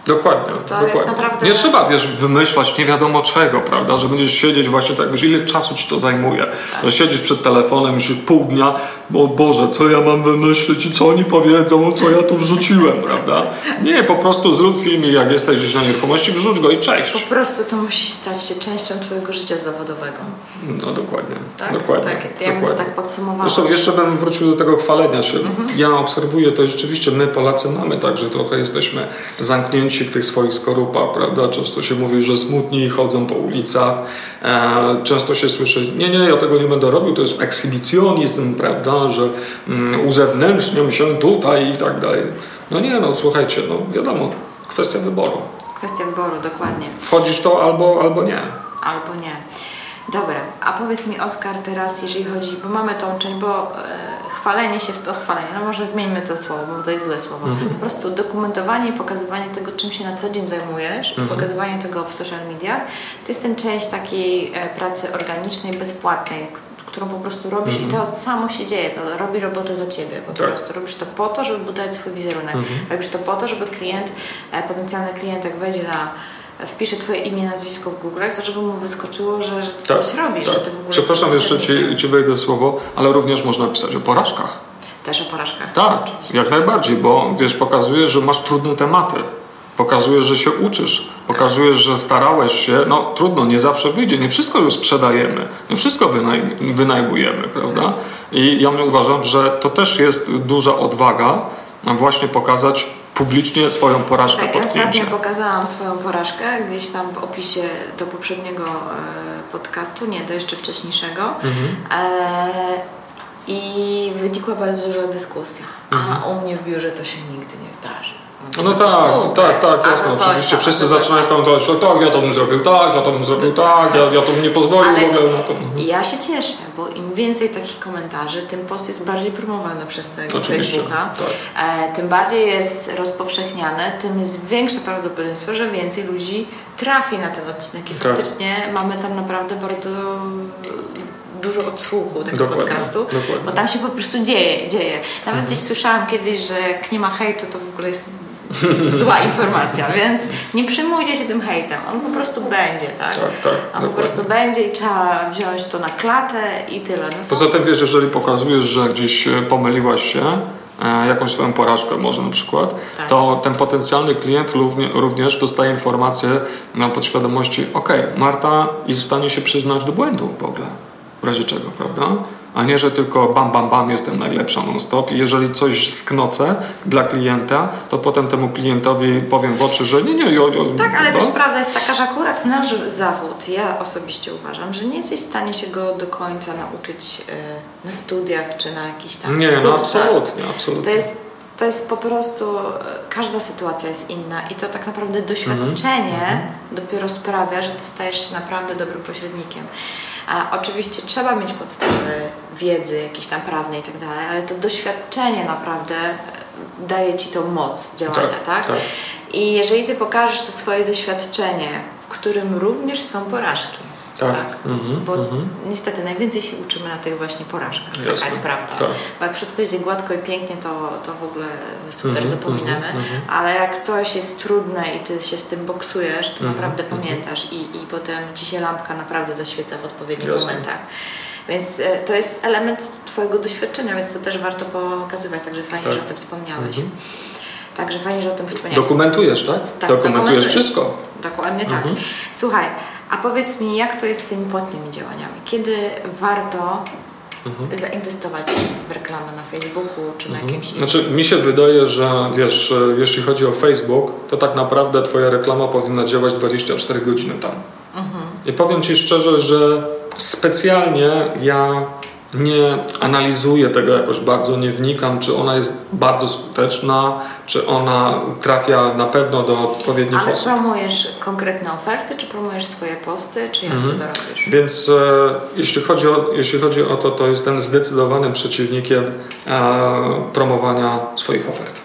Dokładnie. To dokładnie. jest naprawdę- Nie trzeba, wiesz, wymyślać nie wiadomo czego, prawda? Że będziesz siedzieć właśnie tak, wiesz, ile czasu ci to zajmuje. Tak. Że siedzisz przed telefonem już pół dnia, o Boże, co ja mam wymyślić i co oni powiedzą, co ja tu wrzuciłem, prawda? Nie, po prostu zrób filmik, jak jesteś gdzieś na nieruchomości, wrzuć go i Po cześć. prostu to musi stać się częścią twojego życia zawodowego. No dokładnie, Tak? dokładnie. Tak, ja bym to dokładnie. tak podsumowała. Zresztą jeszcze bym wrócił do tego chwalenia się. Mhm. Ja obserwuję to i rzeczywiście my Polacy mamy tak, że trochę jesteśmy zamknięci w tych swoich skorupach, prawda? Często się mówi, że smutni chodzą po ulicach. E, często się słyszy, nie, nie, ja tego nie będę robił, to jest ekshibicjonizm, prawda? Że mm, uzewnętrzniam się tutaj i tak dalej. No nie, no słuchajcie, no wiadomo, kwestia wyboru. Kwestia wyboru, dokładnie. Wchodzisz to albo, albo nie. Albo nie. Dobra, a powiedz mi Oskar teraz, jeżeli chodzi, bo mamy tą część, bo e, chwalenie się w to chwalenie, no może zmieńmy to słowo, bo to jest złe słowo. Mhm. Po prostu dokumentowanie i pokazywanie tego, czym się na co dzień zajmujesz, Mhm. pokazywanie tego w social mediach, to jest ten część takiej e, pracy organicznej, bezpłatnej, którą po prostu robisz i to samo się dzieje, to robi robotę za ciebie po Mhm. Tak. prostu. Robisz to po to, żeby budować swój wizerunek. Mhm. Robisz to po to, żeby klient, e, potencjalny klient, jak wejdzie na wpisze twoje imię, nazwisko w Google, to żeby mu wyskoczyło, że, że ty coś robisz, że ty w ogóle Przepraszam, jeszcze ci, ci wejdę słowo, ale również można pisać o porażkach. Też o porażkach. Tak, oczywiście. jak najbardziej, bo wiesz, pokazujesz, że masz trudne tematy. Pokazujesz, że się uczysz, pokazujesz, że starałeś się. No trudno, nie zawsze wyjdzie, nie wszystko już sprzedajemy, nie wszystko wynaj- wynajmujemy, prawda? I ja uważam, że to też jest duża odwaga, właśnie pokazać publicznie swoją porażkę, Tak, ja potknięcie. ostatnio pokazałam swoją porażkę gdzieś tam w opisie do poprzedniego e, podcastu, nie, do jeszcze wcześniejszego. Mhm. E, I wynikła bardzo duża dyskusja. A u mnie w biurze to się nigdy nie zdarzy. No to tak, tak, tak, A jasne, oczywiście. tam, Wszyscy zaczynają komentować, że tak, ja to bym zrobił tak, ja to bym zrobił tak, ja, ja to bym nie pozwolił Ale w ogóle na to. Ja się cieszę, bo im więcej takich komentarzy, tym post jest bardziej promowany przez tego Facebooka. tak. E, tym bardziej jest rozpowszechniane, tym jest większe prawdopodobieństwo, że więcej ludzi trafi na ten odcinek i Tak. faktycznie mamy tam naprawdę bardzo dużo odsłuchu tego Dokładnie, podcastu, dokładnie. bo tam się po prostu dzieje, dzieje. Nawet Mhm. gdzieś słyszałam kiedyś, że jak nie ma hejtu, to w ogóle jest <laughs> zła informacja, więc nie przejmujcie się tym hejtem, on po prostu będzie, tak? Tak, tak, On po dokładnie. prostu będzie i trzeba wziąć to na klatę i tyle. No Poza tym wiesz, jeżeli pokazujesz, że gdzieś e, pomyliłaś się, e, jakąś swoją porażkę może na przykład, Tak. to ten potencjalny klient równie, również dostaje informację na podświadomości, ok, Marta jest w stanie się przyznać do błędu w ogóle, w razie czego, prawda? A nie, że tylko bam, bam, bam, jestem najlepsza non-stop i jeżeli coś sknocę dla klienta, to potem temu klientowi powiem w oczy, że nie, nie, jo, jo, Tak, ale no. też prawda jest taka, że akurat nasz zawód, ja osobiście uważam, że nie jesteś w stanie się go do końca nauczyć e, na studiach czy na jakichś tam Nie, no absolutnie, absolutnie. To jest, to jest po prostu, e, każda sytuacja jest inna i to tak naprawdę doświadczenie Mhm. dopiero sprawia, że ty stajesz się naprawdę dobrym pośrednikiem. A oczywiście trzeba mieć podstawy wiedzy jakieś tam prawnej i tak dalej, ale to doświadczenie naprawdę e, daje ci tą moc działania, Tak, tak? tak. I jeżeli ty pokażesz to swoje doświadczenie, w którym również są porażki, Tak. Tak. Bo niestety najwięcej się uczymy na tych właśnie porażkach. Taka Jasne. jest prawda. Tak. Bo jak wszystko idzie gładko i pięknie, to, to w ogóle super Mhm, zapominamy. Ale jak coś jest trudne i ty się z tym boksujesz, to naprawdę pamiętasz i, i potem ci się lampka naprawdę zaświeca w odpowiednich Jasne. momentach. Więc e, to jest element Twojego doświadczenia, więc to też warto pokazywać. Także fajnie, Tak. że o tym wspomniałeś. Także fajnie, że o tym wspomniałeś. Dokumentujesz, tak? Tak, Dokumentujesz dokumentuję. wszystko. Dokładnie tak. Słuchaj, a powiedz mi, jak to jest z tymi płatnymi działaniami? Kiedy warto zainwestować w reklamę na Facebooku czy na jakimś innym? Znaczy, mi się wydaje, że wiesz, e, jeśli chodzi o Facebook, to tak naprawdę Twoja reklama powinna działać 24 godziny tam. I powiem Ci szczerze, że specjalnie ja nie analizuję tego jakoś bardzo, nie wnikam, czy ona jest bardzo skuteczna, czy ona trafia na pewno do odpowiednich Ale osób. promujesz konkretne oferty, czy promujesz swoje posty, czy jak ty to robisz? Więc e, jeśli, chodzi o, jeśli chodzi o to, to jestem zdecydowanym przeciwnikiem e, promowania swoich ofert.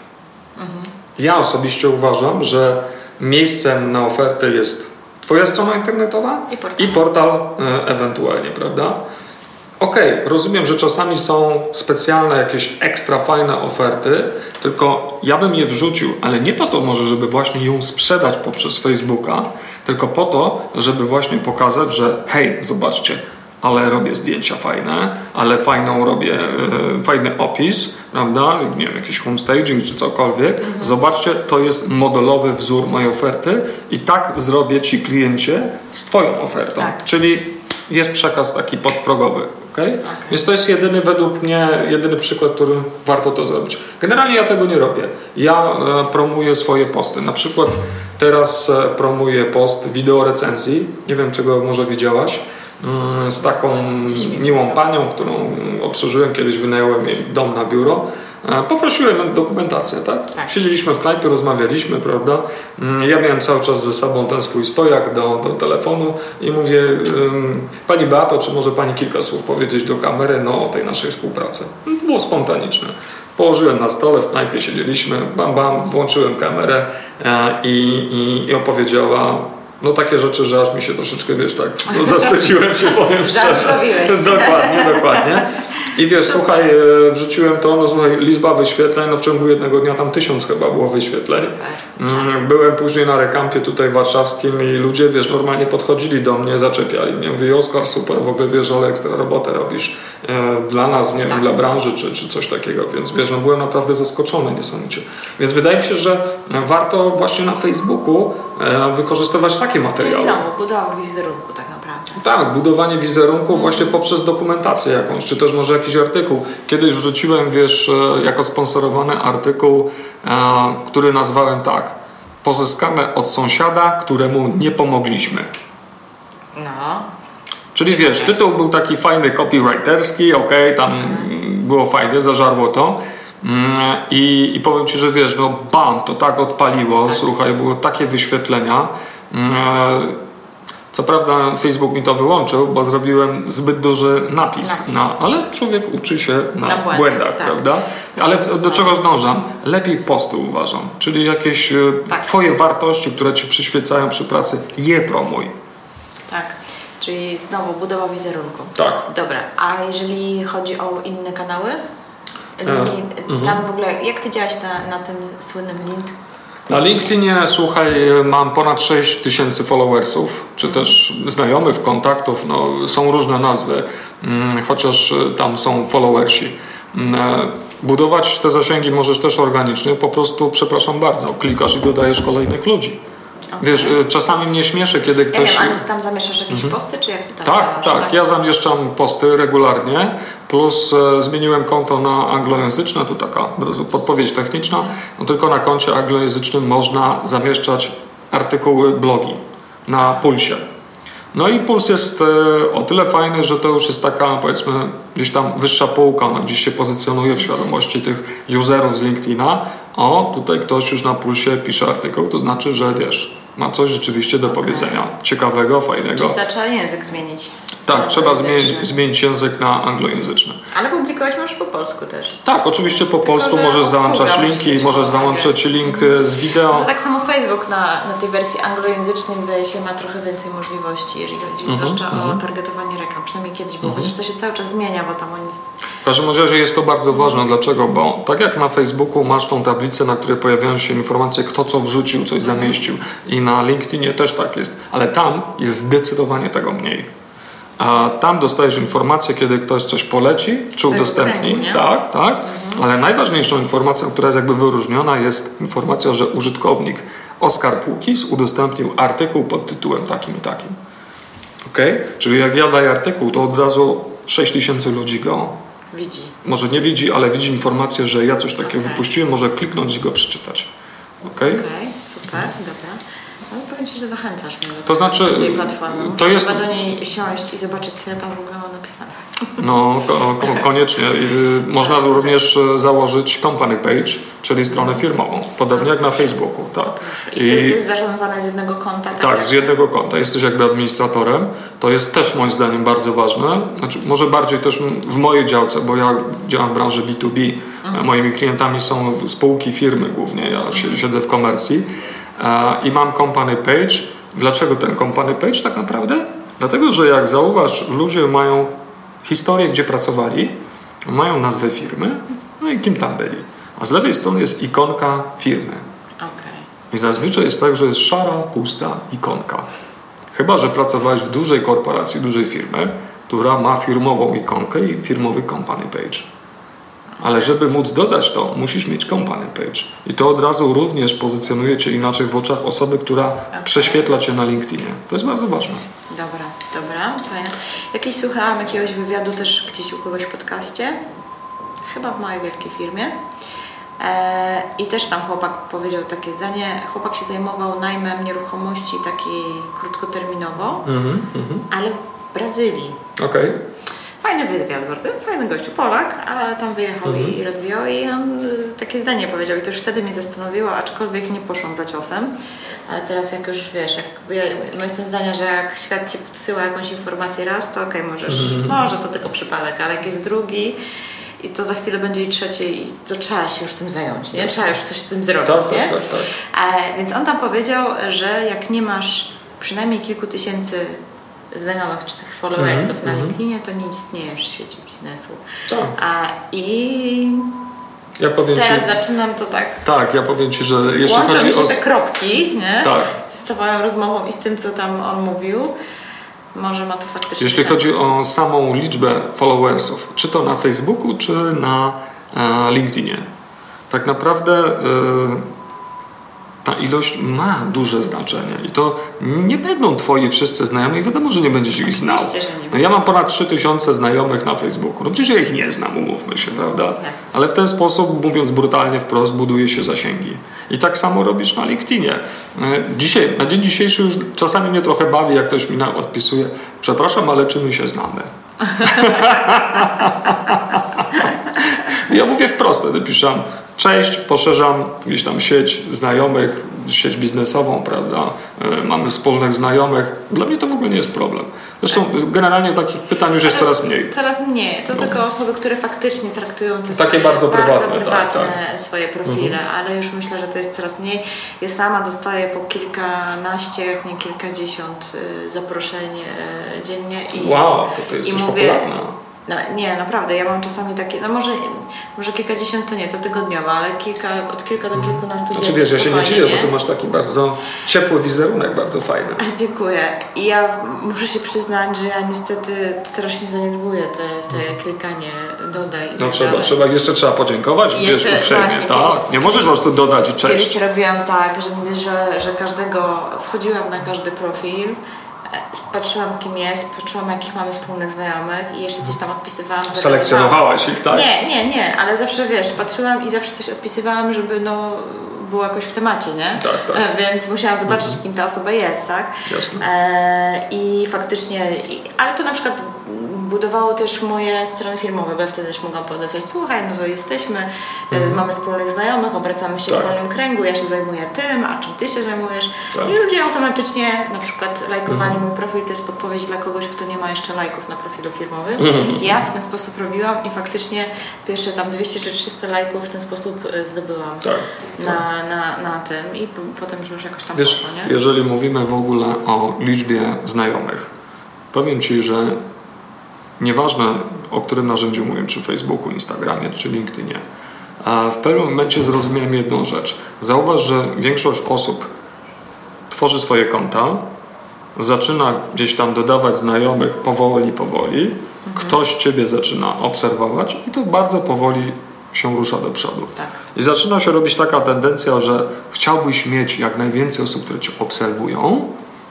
Ja osobiście uważam, że miejscem na ofertę jest Twoja strona internetowa I portal. portal e, ewentualnie, prawda? Okej, rozumiem, że czasami są specjalne, jakieś ekstra fajne oferty, tylko ja bym je wrzucił, ale nie po to może, żeby właśnie ją sprzedać poprzez Facebooka, tylko po to, żeby właśnie pokazać, że hej, zobaczcie, ale robię zdjęcia fajne, ale fajną robię, e, fajny opis, prawda, nie wiem, jakiś homestaging czy cokolwiek. Zobaczcie, to jest modelowy wzór mojej oferty i tak zrobię Ci kliencie z Twoją ofertą. Tak. Czyli jest przekaz taki podprogowy. Okay? Więc to jest jedyny według mnie, jedyny przykład, który warto to zrobić. Generalnie ja tego nie robię. Ja e, promuję swoje posty. Na przykład teraz e, promuję post wideo recenzji. Nie wiem, czego może widziałaś. Mm, Z taką miłą panią, którą obsłużyłem kiedyś, wynająłem jej dom na biuro. E, Poprosiłem dokumentację, tak? Tak. Siedzieliśmy w knajpie, rozmawialiśmy, prawda? Mm, Ja miałem cały czas ze sobą ten swój stojak do, do telefonu i mówię, Pani Beato, czy może Pani kilka słów powiedzieć do kamery no, o tej naszej współpracy? No, To było spontaniczne. Położyłem na stole, w knajpie siedzieliśmy, bam, bam, włączyłem kamerę e, i, i, i opowiedziała no takie rzeczy, że aż mi się troszeczkę, wiesz, tak, <laughs> no, zawstydziłem się, powiem szczerze. Dokładnie, dokładnie. <laughs> I wiesz, słuchaj, e, wrzuciłem to, no słuchaj, liczba wyświetleń, no w ciągu jednego dnia tam tysiąc chyba było wyświetleń. Mm, Byłem później na rekampie tutaj warszawskim i ludzie, wiesz, normalnie podchodzili do mnie, zaczepiali mnie. Mówili, Oskar, super, w ogóle wiesz, ale ekstra robotę robisz e, dla nas, nie wiem, dla branży czy, czy coś takiego, więc wiesz, no byłem naprawdę zaskoczony niesamowicie. Więc wydaje mi się, że warto właśnie na Facebooku e, wykorzystywać takie materiały. znowu budowa wizerunku tak naprawdę. Tak, budowanie wizerunku właśnie poprzez dokumentację jakąś, czy też może jakiś artykuł. Kiedyś wrzuciłem, wiesz, e, jako sponsorowany artykuł, e, który nazwałem tak. Pozyskane od sąsiada, któremu nie pomogliśmy. No. Czyli wiesz, tytuł był taki fajny copywriterski, okej, tam było fajnie, zażarło to. Mm, I, I powiem Ci, że wiesz, no bam, to tak odpaliło, słuchaj, było takie wyświetlenia. Mm, Co prawda Facebook mi to wyłączył, bo zrobiłem zbyt duży napis, Napis. Na, ale człowiek uczy się na, Na błędach, błędach, tak. prawda? Ale co, do czego zdążam? Lepiej posty uważam, czyli jakieś e, Tak. Twoje wartości, które Ci przyświecają przy pracy, je promuj. Tak. Czyli znowu budowa wizerunku. Tak. Dobra, a jeżeli chodzi o inne kanały? E, Linki- Tam w ogóle, jak ty działaś na, na tym słynnym link? Na LinkedInie, słuchaj, mam ponad 6 tysięcy followersów, czy też znajomych, kontaktów, no, są różne nazwy, mm, chociaż y, tam są followersi. Mm, e, Budować te zasięgi możesz też organicznie, po prostu, przepraszam bardzo, klikasz i dodajesz kolejnych ludzi. Wiesz, y, czasami mnie śmieszy, kiedy Ja ktoś... wiem, ale ty tam zamieszasz jakieś posty, czy jak ty tam Tak, działasz? tak. Ja zamieszczam posty regularnie, plus e, zmieniłem konto na anglojęzyczne, tu taka podpowiedź techniczna. No tylko na koncie anglojęzycznym można zamieszczać artykuły, blogi na Pulsie. No i Puls jest e, o tyle fajny, że to już jest taka powiedzmy gdzieś tam wyższa półka, no, gdzieś się pozycjonuje w świadomości tych userów z LinkedIna. O, tutaj ktoś już na Pulsie pisze artykuł, to znaczy, że wiesz, ma coś rzeczywiście do powiedzenia ciekawego, fajnego. Czyli trzeba język zmienić. Tak, trzeba zmienić, zmienić język na anglojęzyczny. Ale publikować możesz po polsku też. Tak, oczywiście po polsku że możesz załączać linki, możesz załączyć link e, z wideo. No, tak samo Facebook na, na tej wersji anglojęzycznej zdaje się ma trochę więcej możliwości, jeżeli chodzi Mhm, zwłaszcza o targetowanie reklam. Przynajmniej kiedyś było, chociaż to się cały czas zmienia, bo tam oni... W każdym razie jest to bardzo ważne. Dlaczego? Bo tak jak na Facebooku masz tą tablicę, na której pojawiają się informacje, kto co wrzucił, coś zamieścił. I na LinkedInie też tak jest. Ale tam jest zdecydowanie tego mniej. A tam dostajesz informację, kiedy ktoś coś poleci, czy udostępni. kręgu, tak, tak. Ale najważniejszą informacją, która jest jakby wyróżniona, jest informacja, że użytkownik Oskar Płukis udostępnił artykuł pod tytułem takim i takim. Okay? Czyli jak ja daję artykuł, to od razu 6 tysięcy ludzi go Widzi. może nie widzi, ale widzi informację, że ja coś takiego Okej. wypuściłem, może kliknąć i go przeczytać. Okay? Okej, super, dobra. No powiem Ci, że zachęcasz mnie do, To znaczy, tej platformy. to jest- do niej siąść i zobaczyć, co ja tam w ogóle mam napisane. No, ko- ko- koniecznie. Yy, Można Tak. również e, założyć company page, czyli stronę firmową, podobnie jak na Facebooku. Tak. I to jest zarządzane z jednego konta. Tak, jak- z jednego konta. Jesteś jakby administratorem. To jest też moim zdaniem bardzo ważne. Znaczy, może bardziej też w mojej działce, bo ja działam w branży B2B. Mhm. Moimi klientami są spółki, firmy głównie. Ja si- siedzę w komercji i mam company page. Dlaczego ten company page tak naprawdę? Dlatego, że jak zauważ, ludzie mają historię, gdzie pracowali, mają nazwę firmy, no i kim tam byli. A z lewej strony jest ikonka firmy. Okej. I zazwyczaj jest tak, że jest szara, pusta ikonka. Chyba, że pracowałeś w dużej korporacji, dużej firmy, która ma firmową ikonkę i firmowy company page. Ale żeby móc dodać to, musisz mieć company page. I to od razu również pozycjonuje Cię inaczej w oczach osoby, która prześwietla Cię na LinkedInie. To jest bardzo ważne. Dobra, dobra, fajnie. Jakieś słuchałam jakiegoś wywiadu też gdzieś u kogoś w podcaście, chyba w małej wielkiej firmie. E, I też tam chłopak powiedział takie zdanie, chłopak się zajmował najmem nieruchomości takiej krótkoterminowo, ale w Brazylii. Okej. Fajny wywiad, fajny gościu, Polak, ale tam wyjechał Mhm. i, rozwijał i on takie zdanie powiedział i to już wtedy mnie zastanowiło, aczkolwiek nie poszłam za ciosem, ale teraz jak już wiesz, jak, ja no jestem zdania, że jak świat Ci podsyła jakąś informację raz, to okej, możesz, Mhm. może to tylko przypadek, ale jak jest drugi i to za chwilę będzie i trzeci i to trzeba się już tym zająć, nie? Trzeba już coś z tym zrobić, Tak, tak, nie? tak, tak. E, więc on tam powiedział, że jak nie masz przynajmniej kilku tysięcy znajomych czy tych followersów Mhm, na LinkedInie, to nie istniejesz w świecie biznesu. Tak. A, I Ja powiem teraz Ci, zaczynam to tak, tak, ja powiem Ci, że jeśli chodzi mi się o... te kropki, nie? Tak. Z Twoją rozmową i z tym, co tam on mówił. Może ma to faktycznie Jeśli sens. chodzi o samą liczbę followersów, czy to na Facebooku, czy na e, LinkedInie, tak naprawdę e, ta ilość ma duże znaczenie i to nie będą twoi wszyscy znajomi, wiadomo, że nie będziesz ich znał. No ja mam ponad 3000 znajomych na Facebooku, no przecież ja ich nie znam, umówmy się, prawda? Ale w ten sposób, mówiąc brutalnie wprost, buduje się zasięgi. I tak samo robisz na LinkedInie. E, Dzisiaj, na dzień dzisiejszy już czasami mnie trochę bawi, jak ktoś mi odpisuje, przepraszam, ale czy my się znamy? <laughs> ja mówię wprost, wtedy piszę, cześć, poszerzam gdzieś tam sieć znajomych, sieć biznesową, prawda? E, Mamy wspólnych znajomych. Dla mnie to w ogóle nie jest problem. Zresztą generalnie takich pytań już jest Ale coraz mniej. Coraz mniej. To tylko osoby, które faktycznie traktują te Takie swoje bardzo prywatne, tak, prywatne tak. swoje profile, ale już myślę, że to jest coraz mniej. Ja sama dostaję po kilkanaście, jak nie kilkadziesiąt y, zaproszeń y, dziennie i, Wow, to ty i jesteś mówię, popularna. No, nie, naprawdę, ja mam czasami takie, no może, może kilkadziesiąt to nie, to tygodniowo, ale kilka, od kilka do kilkunastu Znaczy wiesz, ja się nie dziwię, bo tu masz taki bardzo ciepły wizerunek, bardzo fajny. a, Dziękuję. I ja muszę się przyznać, że ja niestety strasznie zaniedbuję te, te klikanie dodaj No tak trzeba, dalej. trzeba, jeszcze trzeba podziękować, I wiesz, uprzejmie, właśnie tak? kiedyś- Nie możesz po prostu dodać i cześć. Kiedyś robiłam tak, że, że, że każdego, wchodziłam na każdy profil, patrzyłam kim jest, patrzyłam jakich mamy wspólnych znajomych i jeszcze coś tam odpisywałam. Selekcjonowałaś ich, tak? Nie, nie, nie, ale zawsze wiesz, patrzyłam i zawsze coś odpisywałam, żeby no było jakoś w temacie, nie? Tak, tak. E, Więc musiałam zobaczyć, kim ta osoba jest, tak? Jasne. E, I faktycznie, ale to na przykład budowało też moje strony filmowe, bo ja wtedy też mogłam podesłać, słuchaj, no to jesteśmy, e, mamy wspólnych znajomych, obracamy się Mhm. Tak. w wspólnym kręgu, ja się zajmuję tym, a czym ty się zajmujesz. Tak. I ludzie automatycznie na przykład lajkowali mój profil to jest podpowiedź dla kogoś, kto nie ma jeszcze lajków na profilu firmowym. Mhm. Ja w ten sposób robiłam i faktycznie pierwsze tam 200 czy 300 lajków w ten sposób e, zdobyłam Tak, na, na, na tym i potem już jakoś tam Wiesz, poszło, nie? jeżeli mówimy w ogóle o liczbie znajomych, powiem Ci, że nieważne o którym narzędziu mówię, czy Facebooku, Instagramie, czy LinkedInie, a w pewnym momencie zrozumiałem jedną rzecz. Zauważ, że większość osób tworzy swoje konta, zaczyna gdzieś tam dodawać znajomych powoli, powoli, ktoś Ciebie zaczyna obserwować i to bardzo powoli się rusza do przodu. Tak. I zaczyna się robić taka tendencja, że chciałbyś mieć jak najwięcej osób, które Cię obserwują,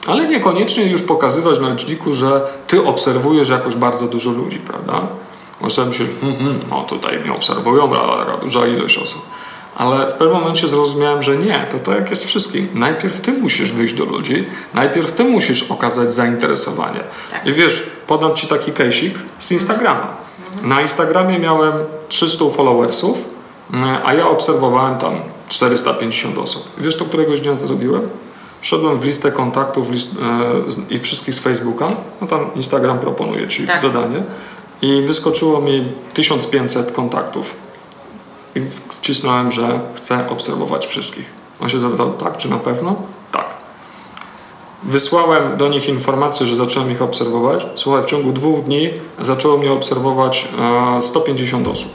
ale niekoniecznie już pokazywać na liczniku, że Ty obserwujesz jakoś bardzo dużo ludzi, prawda? Może myśleć, hmm, hmm, no tutaj mnie obserwują, taka duża ilość osób. Ale w pewnym momencie zrozumiałem, że nie, to tak jak jest wszystkim. Najpierw Ty musisz wyjść do ludzi, najpierw Ty musisz okazać zainteresowanie. Tak. I wiesz, podam Ci taki case'ik z Instagrama. Na Instagramie miałem 300 followersów, e, a ja obserwowałem tam 450 osób. Wiesz, to któregoś dnia zrobiłem? Wszedłem w listę kontaktów list, e, i wszystkich z Facebooka, no tam Instagram proponuje Ci Tak. dodanie i wyskoczyło mi 1500 kontaktów. I wcisnąłem, że chcę obserwować wszystkich. On się zapytał, tak, czy na pewno? Tak. Wysłałem do nich informację, że zacząłem ich obserwować. Słuchaj, w ciągu dwóch dni zaczęło mnie obserwować e, 150 osób,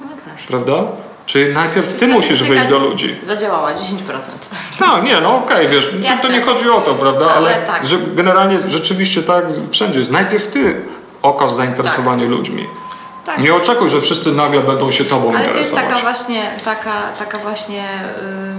No prawda? Czyli najpierw ty musisz wyjść do ludzi. Zadziałała 10%. Tak, nie, no okej, wiesz, to, to Jasne. nie chodzi o to, prawda? Ale, Ale tak. że generalnie rzeczywiście tak wszędzie jest. Najpierw ty okaż zainteresowanie ludźmi. Tak. Nie oczekuj, że wszyscy nagle będą się tobą Ale to jest interesować. taka właśnie, taka, taka właśnie e,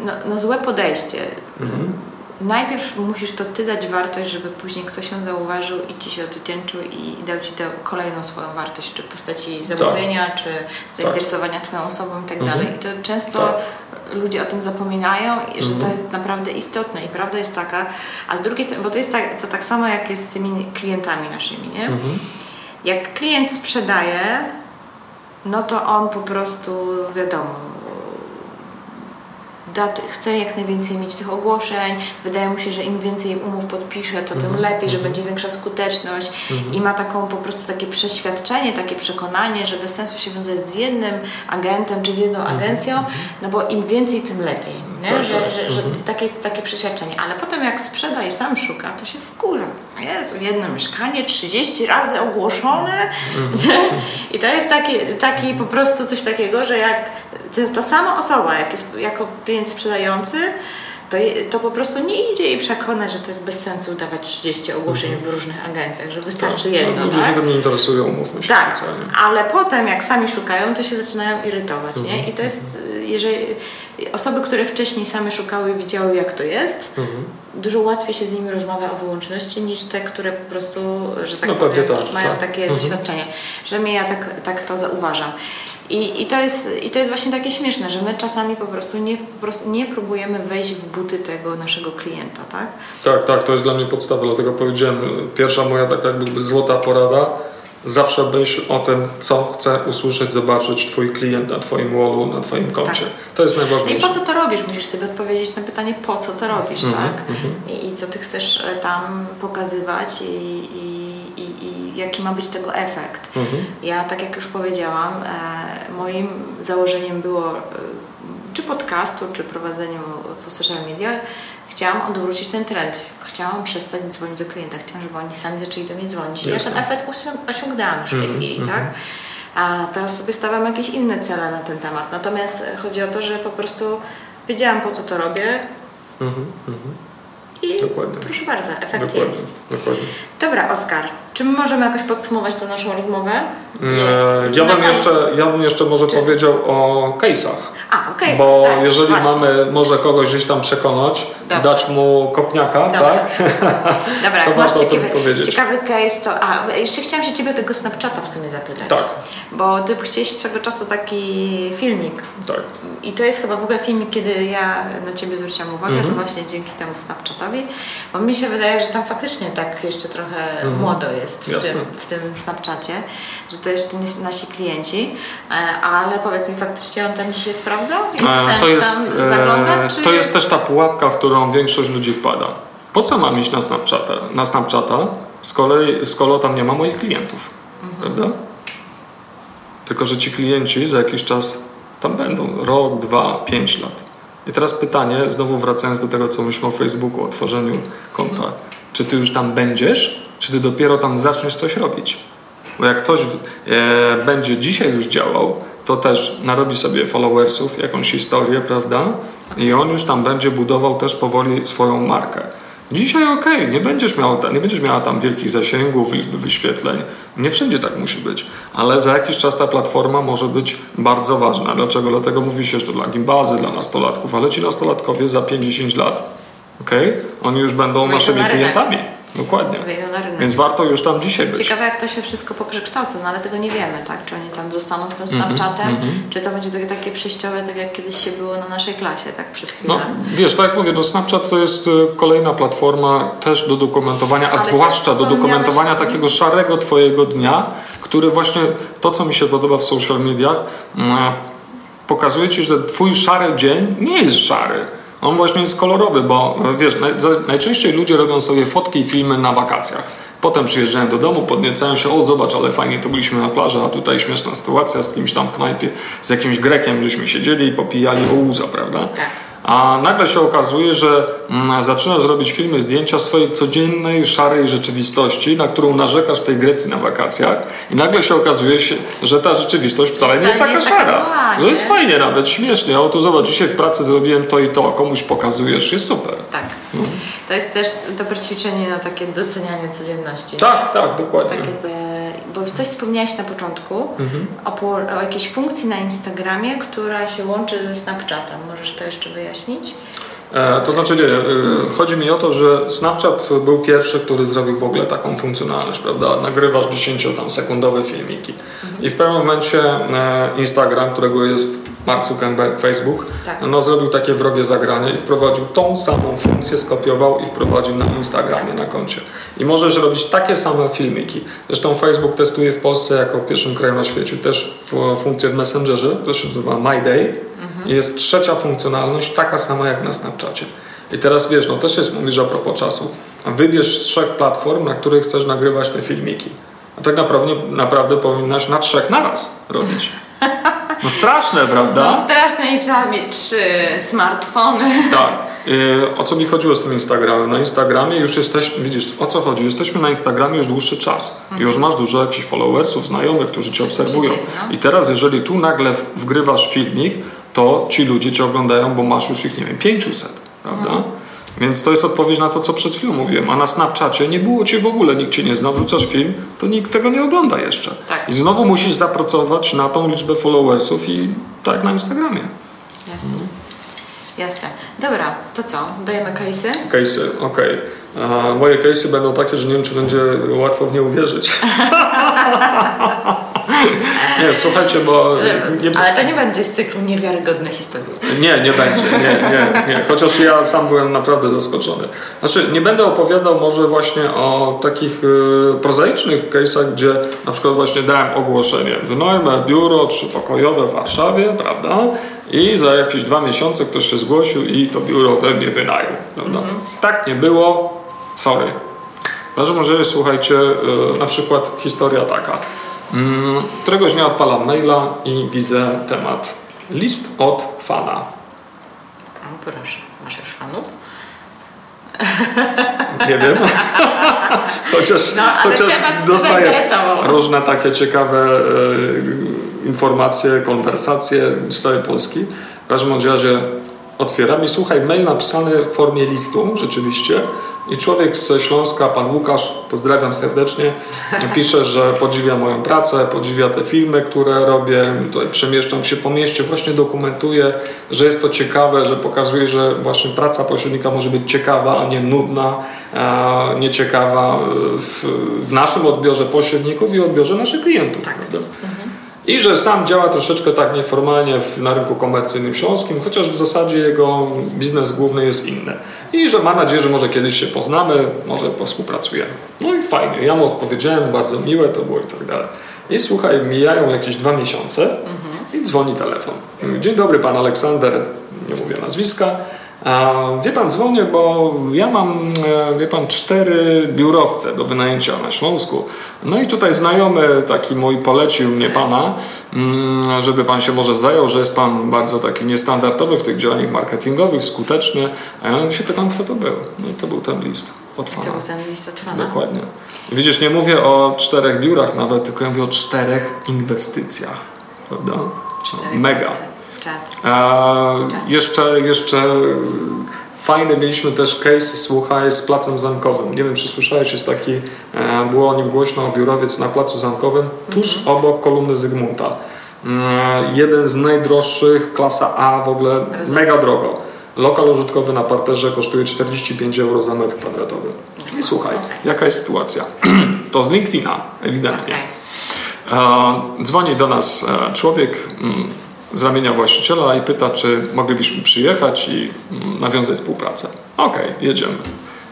no, no złe podejście. Mhm. Najpierw musisz to ty dać wartość, żeby później ktoś ją zauważył i ci się odwdzięczył i dał ci tę kolejną swoją wartość, czy w postaci zamówienia, czy zainteresowania twoją osobą i tak Mhm. dalej. I to często Tak. ludzie o tym zapominają, że to Mhm. jest naprawdę istotne i prawda jest taka, a z drugiej strony, bo to jest tak, to tak samo jak jest z tymi klientami naszymi, nie? Mhm. Jak klient sprzedaje, no to on po prostu, wiadomo, da, chce jak najwięcej mieć tych ogłoszeń. Wydaje mu się, że im więcej umów podpisze, to tym lepiej, że będzie większa skuteczność i ma taką po prostu takie przeświadczenie, takie przekonanie, że bez sensu się wiązać z jednym agentem czy z jedną agencją, no bo im więcej, tym lepiej. Tak, że tak. że, że takie jest takie przeświadczenie. Ale potem jak sprzeda i sam szuka, to się wkurza. Jezu, jedno mieszkanie 30 razy ogłoszone. <laughs> I to jest taki, taki po prostu coś takiego, że jak ta sama osoba, jak jest jako klient sprzedający, to, to po prostu nie idzie jej przekonać, że to jest bez sensu dawać 30 ogłoszeń w różnych agencjach, że wystarczy jedno. No, ludzie tak? się tym nie interesują, umówmy się. Tak, specjalnie. ale potem jak sami szukają, to się zaczynają irytować, Mhm. nie? I to jest, jeżeli osoby, które wcześniej same szkały i widziały jak to jest, Mhm. dużo łatwiej się z nimi rozmawia o wyłączności niż te, które po prostu, że tak No powiem, tak, mają tak. takie Mhm. doświadczenie. Przynajmniej ja tak, tak to zauważam. I, i, to jest, I to jest właśnie takie śmieszne, że my czasami po prostu nie, po prostu nie próbujemy wejść w buty tego naszego klienta, tak? Tak, tak, to jest dla mnie podstawa, dlatego powiedziałem, pierwsza moja taka jakby złota porada, zawsze myśl o tym, co chce usłyszeć, zobaczyć Twój klient na Twoim wallu, na Twoim koncie. Tak. To jest No i najważniejsze. po co to robisz? Musisz sobie odpowiedzieć na pytanie, po co to robisz, Mhm, tak? I, I co ty chcesz e, tam pokazywać i, i, i jaki ma być tego efekt. Mhm. Ja, tak jak już powiedziałam, e, moim założeniem było e, czy podcastu, czy prowadzeniu w social media, chciałam odwrócić ten trend. Chciałam przestać dzwonić do klienta. Chciałam, żeby oni sami zaczęli do mnie dzwonić. Ja ten efekt osią- osiągnęłam już w tej Mhm, chwili, mhm. tak? A teraz sobie stawiam jakieś inne cele na ten temat. Natomiast chodzi o to, że po prostu wiedziałam po co to robię mhm. i Dokładnie. proszę bardzo, efekt Dokładnie, jest. dokładnie. Dobra, Oskar, czy my możemy jakoś podsumować tę naszą rozmowę? E, Czy Ja bym, jeszcze, ja bym jeszcze może Czy- powiedział o case'ach. A, okej. Bo tak, jeżeli właśnie. mamy może kogoś gdzieś tam przekonać, Dobra. dać mu kopniaka, Dobra. tak? Dobra, <laughs> To masz warto o tym ciekawy, powiedzieć. ciekawy case, to... A, jeszcze chciałam się Ciebie tego Snapchata w sumie zapytać. Tak. Bo Ty puściłeś swego czasu taki filmik. Tak. I to jest chyba w ogóle filmik, kiedy ja na Ciebie zwróciłam uwagę, Mhm. to właśnie dzięki temu Snapchatowi. Bo mi się wydaje, że tam faktycznie tak jeszcze trochę Mhm. młodo jest w Jasne. tym, w tym Snapchacie, że to jeszcze nie są nasi klienci, e, ale powiedz mi faktycznie on tam dzisiaj sprawdzał? Jest E, To jest, tam zaglądać, e, czy... to jest też ta pułapka, w którą większość ludzi wpada. Po co mam iść na Snapchata, na Snapchata z kolei, skoro tam nie ma moich klientów? Prawda? Tylko, że ci klienci za jakiś czas tam będą. Rok, dwa, pięć lat. I teraz pytanie, znowu wracając do tego, co myślę o Facebooku, o tworzeniu konta. Czy ty już tam będziesz, czy ty dopiero tam zaczniesz coś robić? Bo jak ktoś e, będzie dzisiaj już działał, to też narobi sobie followersów, jakąś historię, prawda? I on już tam będzie budował też powoli swoją markę. Dzisiaj okej, nie będziesz miał, nie będziesz miała tam wielkich zasięgów, liczby wyświetleń. Nie wszędzie tak musi być, ale za jakiś czas ta platforma może być bardzo ważna. Dlaczego? Dlatego mówi się, że to dla gimbazy, dla nastolatków, ale ci nastolatkowie za 50 lat, okej, oni już będą naszymi klientami. Dokładnie. Wejdą na rynek. Więc warto już tam dzisiaj być. Ciekawe jak to się wszystko poprzekształca, no ale tego nie wiemy, tak? Czy oni tam zostaną w tym Mhm, Snapchatem, czy to będzie takie, takie przejściowe, tak jak kiedyś się było na naszej klasie, tak przez chwilę. No, wiesz, tak jak mówię, no Snapchat to jest y, kolejna platforma też do dokumentowania, a Ale zwłaszcza do dokumentowania takiego szarego twojego dnia, który właśnie, to co mi się podoba w social mediach, mm, pokazuje ci, że twój szary dzień nie jest szary. On właśnie jest kolorowy, bo y, wiesz, najczęściej ludzie robią sobie fotki i filmy na wakacjach. Potem przyjeżdżają do domu, podniecają się, o zobacz, ale fajnie to byliśmy na plaży, a tutaj śmieszna sytuacja z kimś tam w knajpie, z jakimś Grekiem, żeśmy siedzieli i popijali o łza, prawda? Tak. A nagle się okazuje, że mm, zaczynasz robić filmy, zdjęcia swojej codziennej, szarej rzeczywistości, na którą narzekasz w tej Grecji na wakacjach i nagle się okazuje, się, że ta rzeczywistość wcale nie jest taka szara. że jest nie? fajnie nawet, śmiesznie. O tu zobacz, dzisiaj w pracy zrobiłem to i to, komuś pokazujesz, jest super. Tak. To jest też dobre ćwiczenie na takie docenianie codzienności. Tak, tak, dokładnie. Takie te, bo coś wspomniałeś na początku Mhm. o, o jakiejś funkcji na Instagramie, która się łączy ze Snapchatem. Możesz to jeszcze wyjaśnić? E, to znaczy, nie, e, chodzi mi o to, że Snapchat był pierwszy, który zrobił w ogóle taką funkcjonalność, prawda? Nagrywasz 10-sekundowe filmiki. I w pewnym momencie e, Instagram, którego jest Mark Zuckerberg, Facebook, Tak. no, zrobił takie wrogie zagranie i wprowadził tą samą funkcję, skopiował i wprowadził na Instagramie, na koncie. I możesz robić takie same filmiki. Zresztą Facebook testuje w Polsce jako pierwszym kraju na świecie też funkcję w Messengerze, to się nazywa My Day. I jest trzecia funkcjonalność, taka sama jak na Snapchacie. I teraz wiesz, no też jest, mówisz a propos czasu. Wybierz z trzech platform, na których chcesz nagrywać te filmiki. A tak naprawdę, naprawdę powinnaś na trzech naraz robić. <laughs> No straszne, prawda? No straszne i trzeba mieć trzy smartfony. Tak. Y, O co mi chodziło z tym Instagramem? Na Instagramie już jesteśmy, widzisz, o co chodzi? Jesteśmy na Instagramie już dłuższy czas. I już masz dużo jakichś followersów, znajomych, którzy cię obserwują. no. I teraz, jeżeli tu nagle wgrywasz filmik, to ci ludzie cię oglądają, bo masz już ich, nie wiem, 500, prawda? Mhm. Więc to jest odpowiedź na to, co przed chwilą mówiłem. A na Snapchacie nie było cię w ogóle, nikt cię nie zna, wrzucasz film, to nikt tego nie ogląda jeszcze. Tak. I znowu musisz zapracować na tą liczbę followersów i tak na Instagramie. Jasne. Jasne. Dobra, to co? Dajemy case'y? Case'y, okej. A Moje case'y będą takie, że nie wiem, czy będzie łatwo w nie uwierzyć. <laughs> nie, słuchajcie, bo... Nie, Ale to nie będzie z cyklu niewiarygodne historie. nie, nie będzie, nie, nie, nie. Chociaż ja sam byłem naprawdę zaskoczony. Znaczy, nie będę opowiadał może właśnie o takich y, prozaicznych case'ach, gdzie na przykład właśnie dałem ogłoszenie. Wynajmę biuro trzypokojowe w Warszawie, prawda? I za jakieś dwa miesiące ktoś się zgłosił i to biuro ode mnie wynajął, prawda? Tak nie było, sorry. W każdym razie, słuchajcie, y, na przykład historia taka. Mm, Któregoś dnia odpalam maila i widzę temat list od fana. O, proszę, masz już fanów? Nie wiem. <laughs> chociaż No, chociaż dostaję różne takie ciekawe e, informacje, konwersacje z całej Polski. W każdym razie otwieram i słuchaj, mail napisany w formie listu rzeczywiście i człowiek ze Śląska, pan Łukasz, pozdrawiam serdecznie, pisze, że podziwia moją pracę, podziwia te filmy, które robię, tutaj przemieszczam się po mieście, właśnie dokumentuję, że jest to ciekawe, że pokazuje, że właśnie praca pośrednika może być ciekawa, a nie nudna, e, nieciekawa w, w naszym odbiorze pośredników i odbiorze naszych klientów. Prawda? I że sam działa troszeczkę tak nieformalnie w, na rynku komercyjnym śląskim, chociaż w zasadzie jego biznes główny jest inny. I że ma nadzieję, że może kiedyś się poznamy, może współpracujemy. No i fajnie, ja mu odpowiedziałem, bardzo miłe to było i tak dalej. I słuchaj, mijają jakieś dwa miesiące i dzwoni telefon. Dzień dobry, pan Aleksander, nie mówię nazwiska. Wie pan, dzwonię, bo ja mam, e, wie pan, cztery biurowce do wynajęcia na Śląsku. No i tutaj znajomy taki mój polecił mnie pana, mm, żeby pan się może zajął, że jest pan bardzo taki niestandardowy w tych działaniach marketingowych, skuteczny. A ja się pytam, kto to był. No i to był ten list od To fana. był ten list od fana. Dokładnie. Widzisz, nie mówię o czterech biurach nawet, tylko ja mówię o czterech inwestycjach. Prawda? Cztery Mega. Czat. A, jeszcze, jeszcze fajny mieliśmy też case, słuchaj, z Placem Zamkowym. Nie wiem, czy słyszałeś, jest taki, e, było o nim głośno, biurowiec na Placu Zamkowym, tuż obok kolumny Zygmunta. Mm, Jeden z najdroższych, klasa A w ogóle, Rozumiem. mega drogo. Lokal użytkowy na parterze kosztuje 45 euro za metr kwadratowy. I słuchaj, jaka jest sytuacja? <clears throat> To z LinkedIna, ewidentnie. Okej. E, Dzwoni do nas e, człowiek mm, z ramienia właściciela i pyta, czy moglibyśmy przyjechać i mm, nawiązać współpracę. Okej, jedziemy.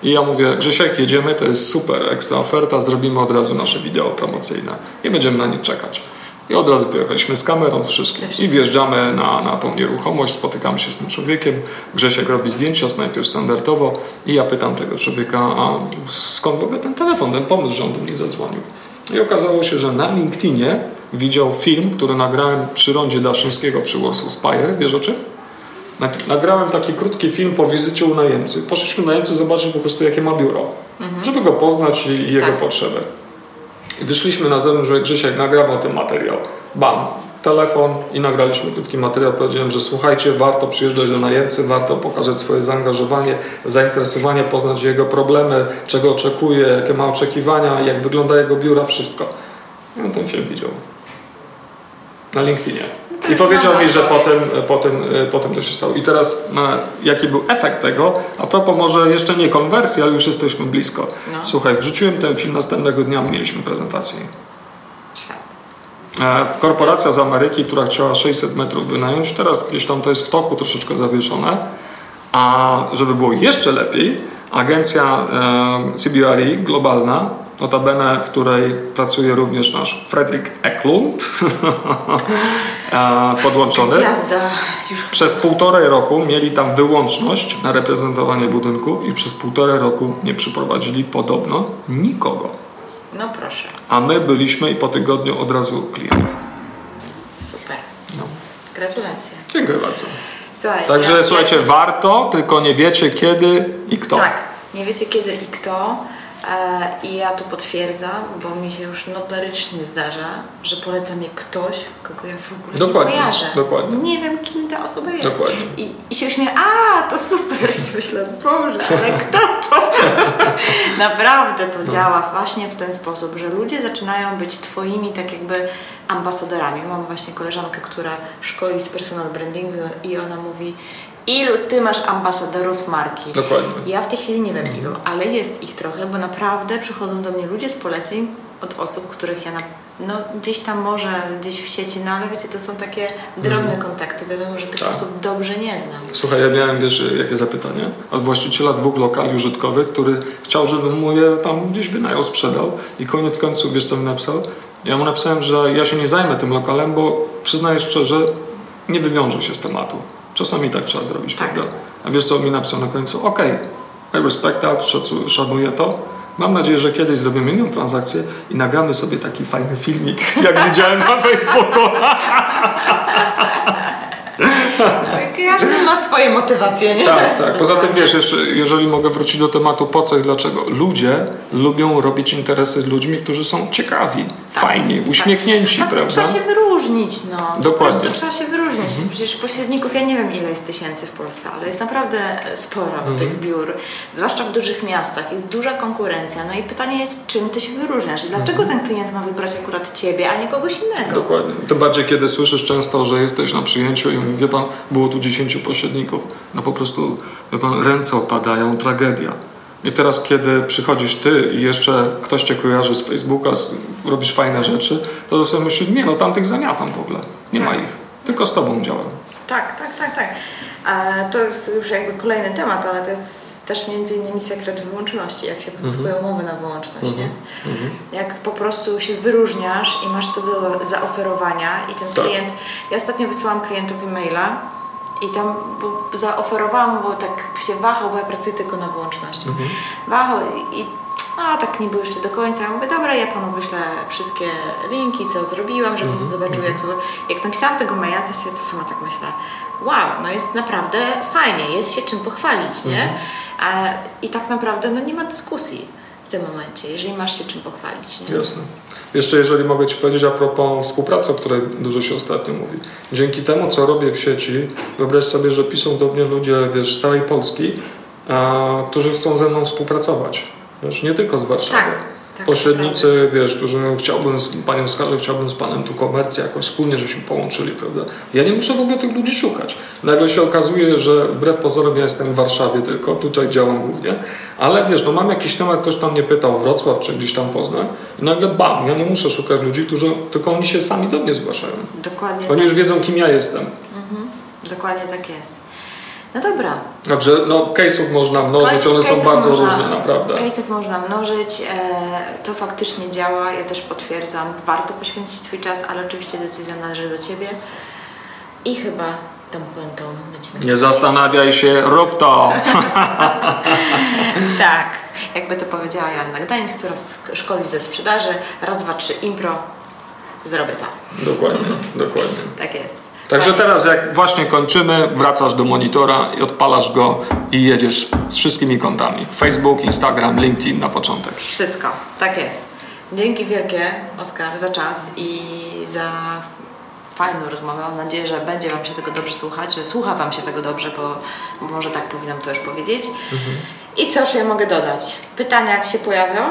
I ja mówię, Grzesiek, jedziemy, to jest super, ekstra oferta, zrobimy od razu nasze wideo promocyjne. Nie będziemy na nie czekać. I od razu pojechaliśmy z kamerą, z wszystkim. I wjeżdżamy na, na tą nieruchomość, spotykamy się z tym człowiekiem. Grzesiek robi zdjęcia, najpierw standardowo. I ja pytam tego człowieka, a skąd w ogóle ten telefon, ten pomysł, że on do mnie zadzwonił. I okazało się, że na LinkedInie widział film, który nagrałem przy rondzie Daszyńskiego przy Warsaw Spire. Wiesz o czym? Nag- Nagrałem taki krótki film po wizycie u najemcy. Poszliśmy najemcy zobaczyć po prostu, jakie ma biuro, żeby go poznać i, i jego Tak. potrzeby. I wyszliśmy na zewnątrz, że Grzesiek nagrał ten materiał. Bam, telefon i nagraliśmy krótki materiał. Powiedziałem, że słuchajcie, warto przyjeżdżać do najemcy, warto pokazać swoje zaangażowanie, zainteresowanie, poznać jego problemy, czego oczekuje, jakie ma oczekiwania, jak wygląda jego biura, wszystko. I on ten film widział. Na LinkedInie. to I powiedział mi, że potem, potem, potem to się stało. I teraz no, jaki był efekt tego? A propos może jeszcze nie konwersji, ale już jesteśmy blisko. No. Słuchaj, wrzuciłem ten film, następnego dnia mieliśmy prezentację. E, korporacja z Ameryki, która chciała 600 metrów wynająć, teraz gdzieś tam to jest w toku troszeczkę zawieszone. A żeby było jeszcze lepiej, agencja e, CBRE globalna, notabene w której pracuje również nasz Fredrik Eklund, <laughs> e, podłączony. Przez półtorej roku mieli tam wyłączność na reprezentowanie budynku i przez półtorej roku nie przyprowadzili podobno nikogo. No proszę. A my byliśmy i po tygodniu od razu klient. Super. No. Gratulacje. Dziękuję bardzo. Słuchaj, Także ja- słuchajcie, ja warto, tylko nie wiecie kiedy i kto. Tak, nie wiecie kiedy i kto. E, I ja tu potwierdzam, bo mi się już notorycznie zdarza, że poleca mnie ktoś, kogo ja w ogóle Dokładnie, nie kojarzę. dokładnie. Nie wiem, kim ta osoba jest. Dokładnie. I, I się śmieję, a to super. I myślę, Boże, ale kto to? <laughs> Naprawdę to No. działa właśnie w ten sposób, że ludzie zaczynają być twoimi tak jakby ambasadorami. Mam właśnie koleżankę, która szkoli z personal brandingu i ona mówi, ilu ty masz ambasadorów marki? Dokładnie. Ja w tej chwili nie wiem ilu, ale jest ich trochę, bo naprawdę przychodzą do mnie ludzie z poleceń od osób, których ja na, no, gdzieś tam może gdzieś w sieci, no ale wiecie, to są takie drobne kontakty. Wiadomo, że tych Tak. osób dobrze nie znam. Słuchaj, ja miałem, wiesz, jakie zapytanie? Od właściciela dwóch lokali użytkowych, który chciał, żebym mu je tam gdzieś wynajął, sprzedał i koniec końców, wiesz co mi napisał? Ja mu napisałem, że ja się nie zajmę tym lokalem, bo przyznaję szczerze, nie wywiążę się z tematu. Czasami tak trzeba zrobić, Tak. prawda? A wiesz co mi napisał na końcu? Okej, I respect that, szanuję to. Mam nadzieję, że kiedyś zrobimy inną transakcję i nagramy sobie taki fajny filmik, <laughs> jak widziałem na Facebooku. Każdy ma swoje motywacje, nie? Tak, tak. Poza tym wiesz, jeszcze, jeżeli mogę wrócić do tematu po co i dlaczego. Ludzie lubią robić interesy z ludźmi, którzy są ciekawi, fajni, uśmiechnięci, Tak. A prawda? Trzeba się wyróżnić, no. Dokładnie. trzeba się wyróżnić. Przecież pośredników, ja nie wiem ile jest tysięcy w Polsce, ale jest naprawdę sporo Mhm. tych biur, zwłaszcza w dużych miastach. Jest duża konkurencja. No i pytanie jest, czym ty się wyróżniasz? Dlaczego ten klient ma wybrać akurat ciebie, a nie kogoś innego? Dokładnie. Tym bardziej, kiedy słyszysz często, że jesteś na przyjęciu i wie pan, było tu 10 pośredników. No po prostu, pan, ręce opadają, tragedia. I teraz, kiedy przychodzisz ty i jeszcze ktoś cię kojarzy z Facebooka, z, robisz fajne rzeczy, to sobie myślisz, nie no, tamtych zamiatam w ogóle. Nie ma ich. Tylko z tobą działam. Tak, tak, tak, tak. A to jest już jakby kolejny temat, ale to jest też między innymi sekret wyłączności, jak się pozyskuje umowy na wyłączność, nie? Jak po prostu się wyróżniasz i masz co do zaoferowania i ten Tak. klient... Ja ostatnio wysłałam klientowi maila i tam bo zaoferowałam mu, bo tak się wahał, bo ja pracuję tylko na wyłączności. Wahał i, a tak nie było jeszcze do końca. Ja mówię, dobra, ja panu wyślę wszystkie linki, co zrobiłam, żeby Mhm, zobaczył, jak to... Jak napisałam tego maila, to sobie to sama tak myślę, wow, no jest naprawdę fajnie, jest się czym pochwalić, nie? Mhm. A, I tak naprawdę no nie ma dyskusji w tym momencie, jeżeli masz się czym pochwalić, nie? Jasne. Jeszcze jeżeli mogę Ci powiedzieć a propos współpracy, o której dużo się ostatnio mówi. Dzięki temu, co robię w sieci, wyobraź sobie, że piszą do mnie ludzie wiesz, z całej Polski, a, którzy chcą ze mną współpracować. Wiesz, nie tylko z Warszawy. Tak, tak, Pośrednicy, wiesz, którzy chciałbym z Panią Skarżę, chciałbym z Panem tu komercję jakoś wspólnie, żeśmy połączyli, prawda? Ja nie muszę w ogóle tych ludzi szukać. Nagle się okazuje, że wbrew pozorom ja jestem w Warszawie tylko, tutaj działam głównie, ale wiesz, no mam jakiś temat, ktoś tam mnie pytał, Wrocław czy gdzieś tam Poznań i nagle bam, ja nie muszę szukać ludzi, którzy, tylko oni się sami do mnie zgłaszają. Dokładnie Oni tak. już wiedzą, kim ja jestem. Dokładnie tak jest. No dobra. Także no, case'ów można mnożyć, one są bardzo można- różne, naprawdę. Case'ów można mnożyć, e, to faktycznie działa, ja też potwierdzam. Warto poświęcić swój czas, ale oczywiście decyzja należy do Ciebie. I chyba tą puentą będziemy... Nie zastanawiaj się, rób to! <laughs> Tak, jakby to powiedziała Joanna Gdańsk, która szkoli ze sprzedaży. Raz, dwa, trzy, impro. Zrobię to. dokładnie, dokładnie. Tak jest. Także teraz jak właśnie kończymy, wracasz do monitora i odpalasz go i jedziesz z wszystkimi kontami. Facebook, Instagram, LinkedIn na początek. Wszystko, tak jest. Dzięki wielkie, Oskar, za czas i za fajną rozmowę. Mam nadzieję, że będzie Wam się tego dobrze słuchać, że słucha Wam się tego dobrze, bo, bo może tak powinnam to już powiedzieć. I cóż ja mogę dodać? Pytania jak się pojawią?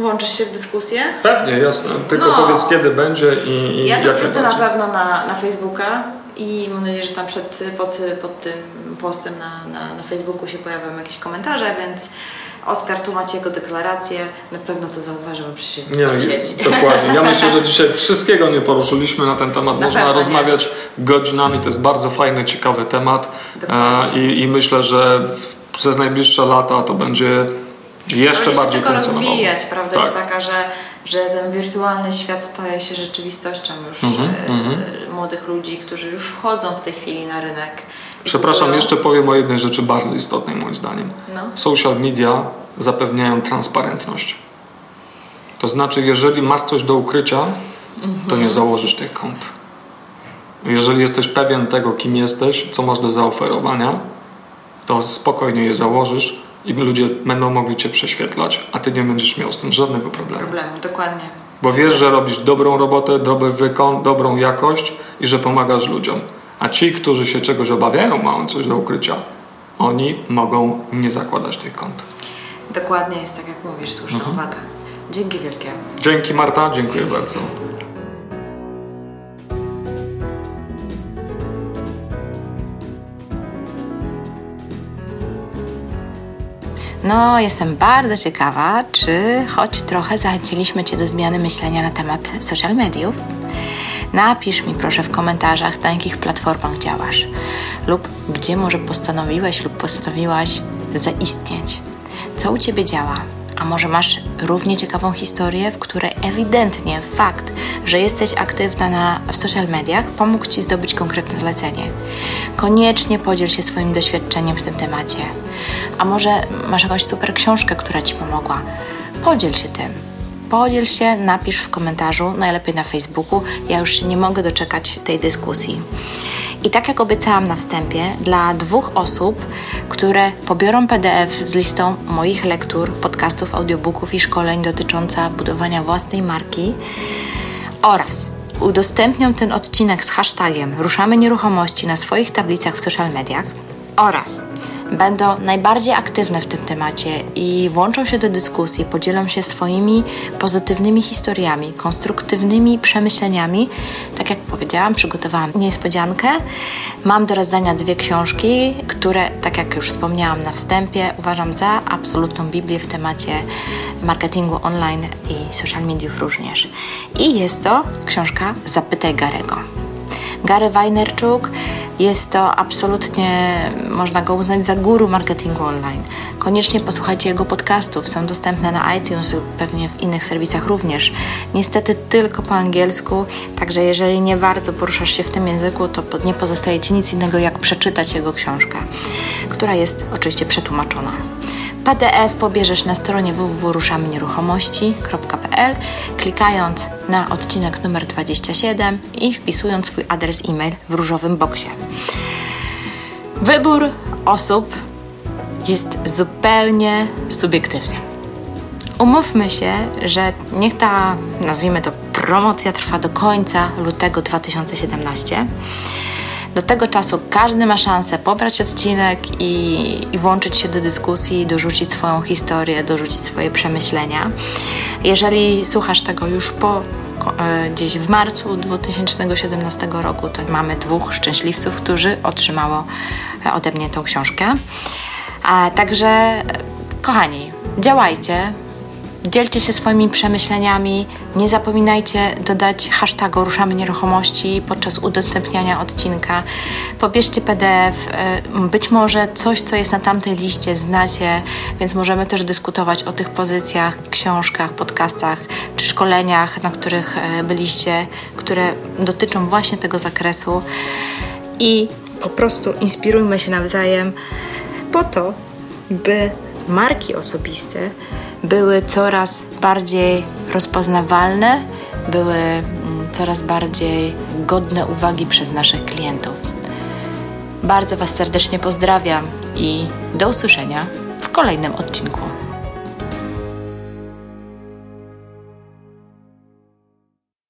Włączysz się w dyskusję? Pewnie, jasne. Tylko No. powiedz kiedy będzie i, i Ja to jak wrzucę na pewno na, na Facebooka i mam nadzieję, że tam przed, pod, pod tym postem na, na, na Facebooku się pojawią jakieś komentarze, więc Oskar, tu macie jego deklarację, na pewno to zauważy, bo przecież jest Nie, to w sieci. dokładnie. Ja myślę, że <laughs> dzisiaj wszystkiego nie poruszyliśmy na ten temat. Na Można pewno nie. rozmawiać godzinami. To jest bardzo fajny, ciekawy temat. E, I, I myślę, że w, przez najbliższe lata to będzie jeszcze się bardziej tylko funkcjonowało. rozwijać. Prawda Tak. jest taka, że, że ten wirtualny świat staje się rzeczywistością już Mhm, e, młodych ludzi, którzy już wchodzą w tej chwili na rynek. Przepraszam, kupują. jeszcze powiem o jednej rzeczy bardzo istotnej moim zdaniem. No. Social media zapewniają transparentność. To znaczy, jeżeli masz coś do ukrycia, to nie założysz tych kont. Jeżeli jesteś pewien tego, kim jesteś, co masz do zaoferowania, to spokojnie je założysz i ludzie będą mogli cię prześwietlać, a ty nie będziesz miał z tym żadnego problemu. Problemu, dokładnie. Bo wiesz, że robisz dobrą robotę, dobry wykon, dobrą jakość i że pomagasz ludziom. A ci, którzy się czegoś obawiają, mają coś do ukrycia, oni mogą nie zakładać tych kont. Dokładnie jest tak, jak mówisz, słuszna Mhm. uwaga. Dzięki wielkie. Dzięki Marta, dziękuję bardzo. No, jestem bardzo ciekawa, czy choć trochę zachęciliśmy Cię do zmiany myślenia na temat social mediów. Napisz mi proszę w komentarzach, na jakich platformach działasz lub gdzie może postanowiłeś lub postanowiłaś zaistnieć. Co u Ciebie działa? A może masz równie ciekawą historię, w której ewidentnie fakt, że jesteś aktywna na, w social mediach, pomógł Ci zdobyć konkretne zlecenie. Koniecznie podziel się swoim doświadczeniem w tym temacie. A może masz jakąś super książkę, która Ci pomogła? Podziel się tym. Podziel się, napisz w komentarzu, najlepiej na Facebooku. Ja już nie mogę doczekać tej dyskusji. I tak jak obiecałam na wstępie, dla dwóch osób, które pobiorą PDF z listą moich lektur, podcastów, audiobooków i szkoleń dotycząca budowania własnej marki oraz udostępnią ten odcinek z hashtagiem Ruszamy Nieruchomości na swoich tablicach w social mediach oraz będą najbardziej aktywne w tym temacie i włączą się do dyskusji, podzielą się swoimi pozytywnymi historiami, konstruktywnymi przemyśleniami. Tak jak powiedziałam, przygotowałam niespodziankę. Mam do rozdania dwie książki, które, tak jak już wspomniałam na wstępie, uważam za absolutną Biblię w temacie marketingu online i social mediów również. I jest to książka Zapytaj Garego. Gary Wajnerczuk jest to absolutnie, można go uznać za guru marketingu online. Koniecznie posłuchajcie jego podcastów, są dostępne na iTunes lub pewnie w innych serwisach również. Niestety tylko po angielsku, także jeżeli nie bardzo poruszasz się w tym języku, to nie pozostaje Ci nic innego jak przeczytać jego książkę, która jest oczywiście przetłumaczona. PDF pobierzesz na stronie www.ruszamynieruchomości.pl klikając na odcinek numer 27 i wpisując swój adres e-mail w różowym boksie. Wybór osób jest zupełnie subiektywny. Umówmy się, że niech ta, nazwijmy to, promocja trwa do końca lutego 2017 do tego czasu każdy ma szansę pobrać odcinek i, i włączyć się do dyskusji, dorzucić swoją historię, dorzucić swoje przemyślenia. Jeżeli słuchasz tego już po e, gdzieś w marcu 2017 roku, to mamy dwóch szczęśliwców, którzy otrzymało ode mnie tą książkę. A także, kochani, działajcie, Dzielcie się swoimi przemyśleniami. Nie zapominajcie dodać hashtagu Ruszamy Nieruchomości podczas udostępniania odcinka. Pobierzcie PDF. E, być może coś, co jest na tamtej liście, znacie, więc możemy też dyskutować o tych pozycjach, książkach, podcastach czy szkoleniach, na których e, byliście, które dotyczą właśnie tego zakresu. I po prostu inspirujmy się nawzajem po to, by marki osobiste były coraz bardziej rozpoznawalne, były mm, coraz bardziej godne uwagi przez naszych klientów. Bardzo Was serdecznie pozdrawiam i do usłyszenia w kolejnym odcinku.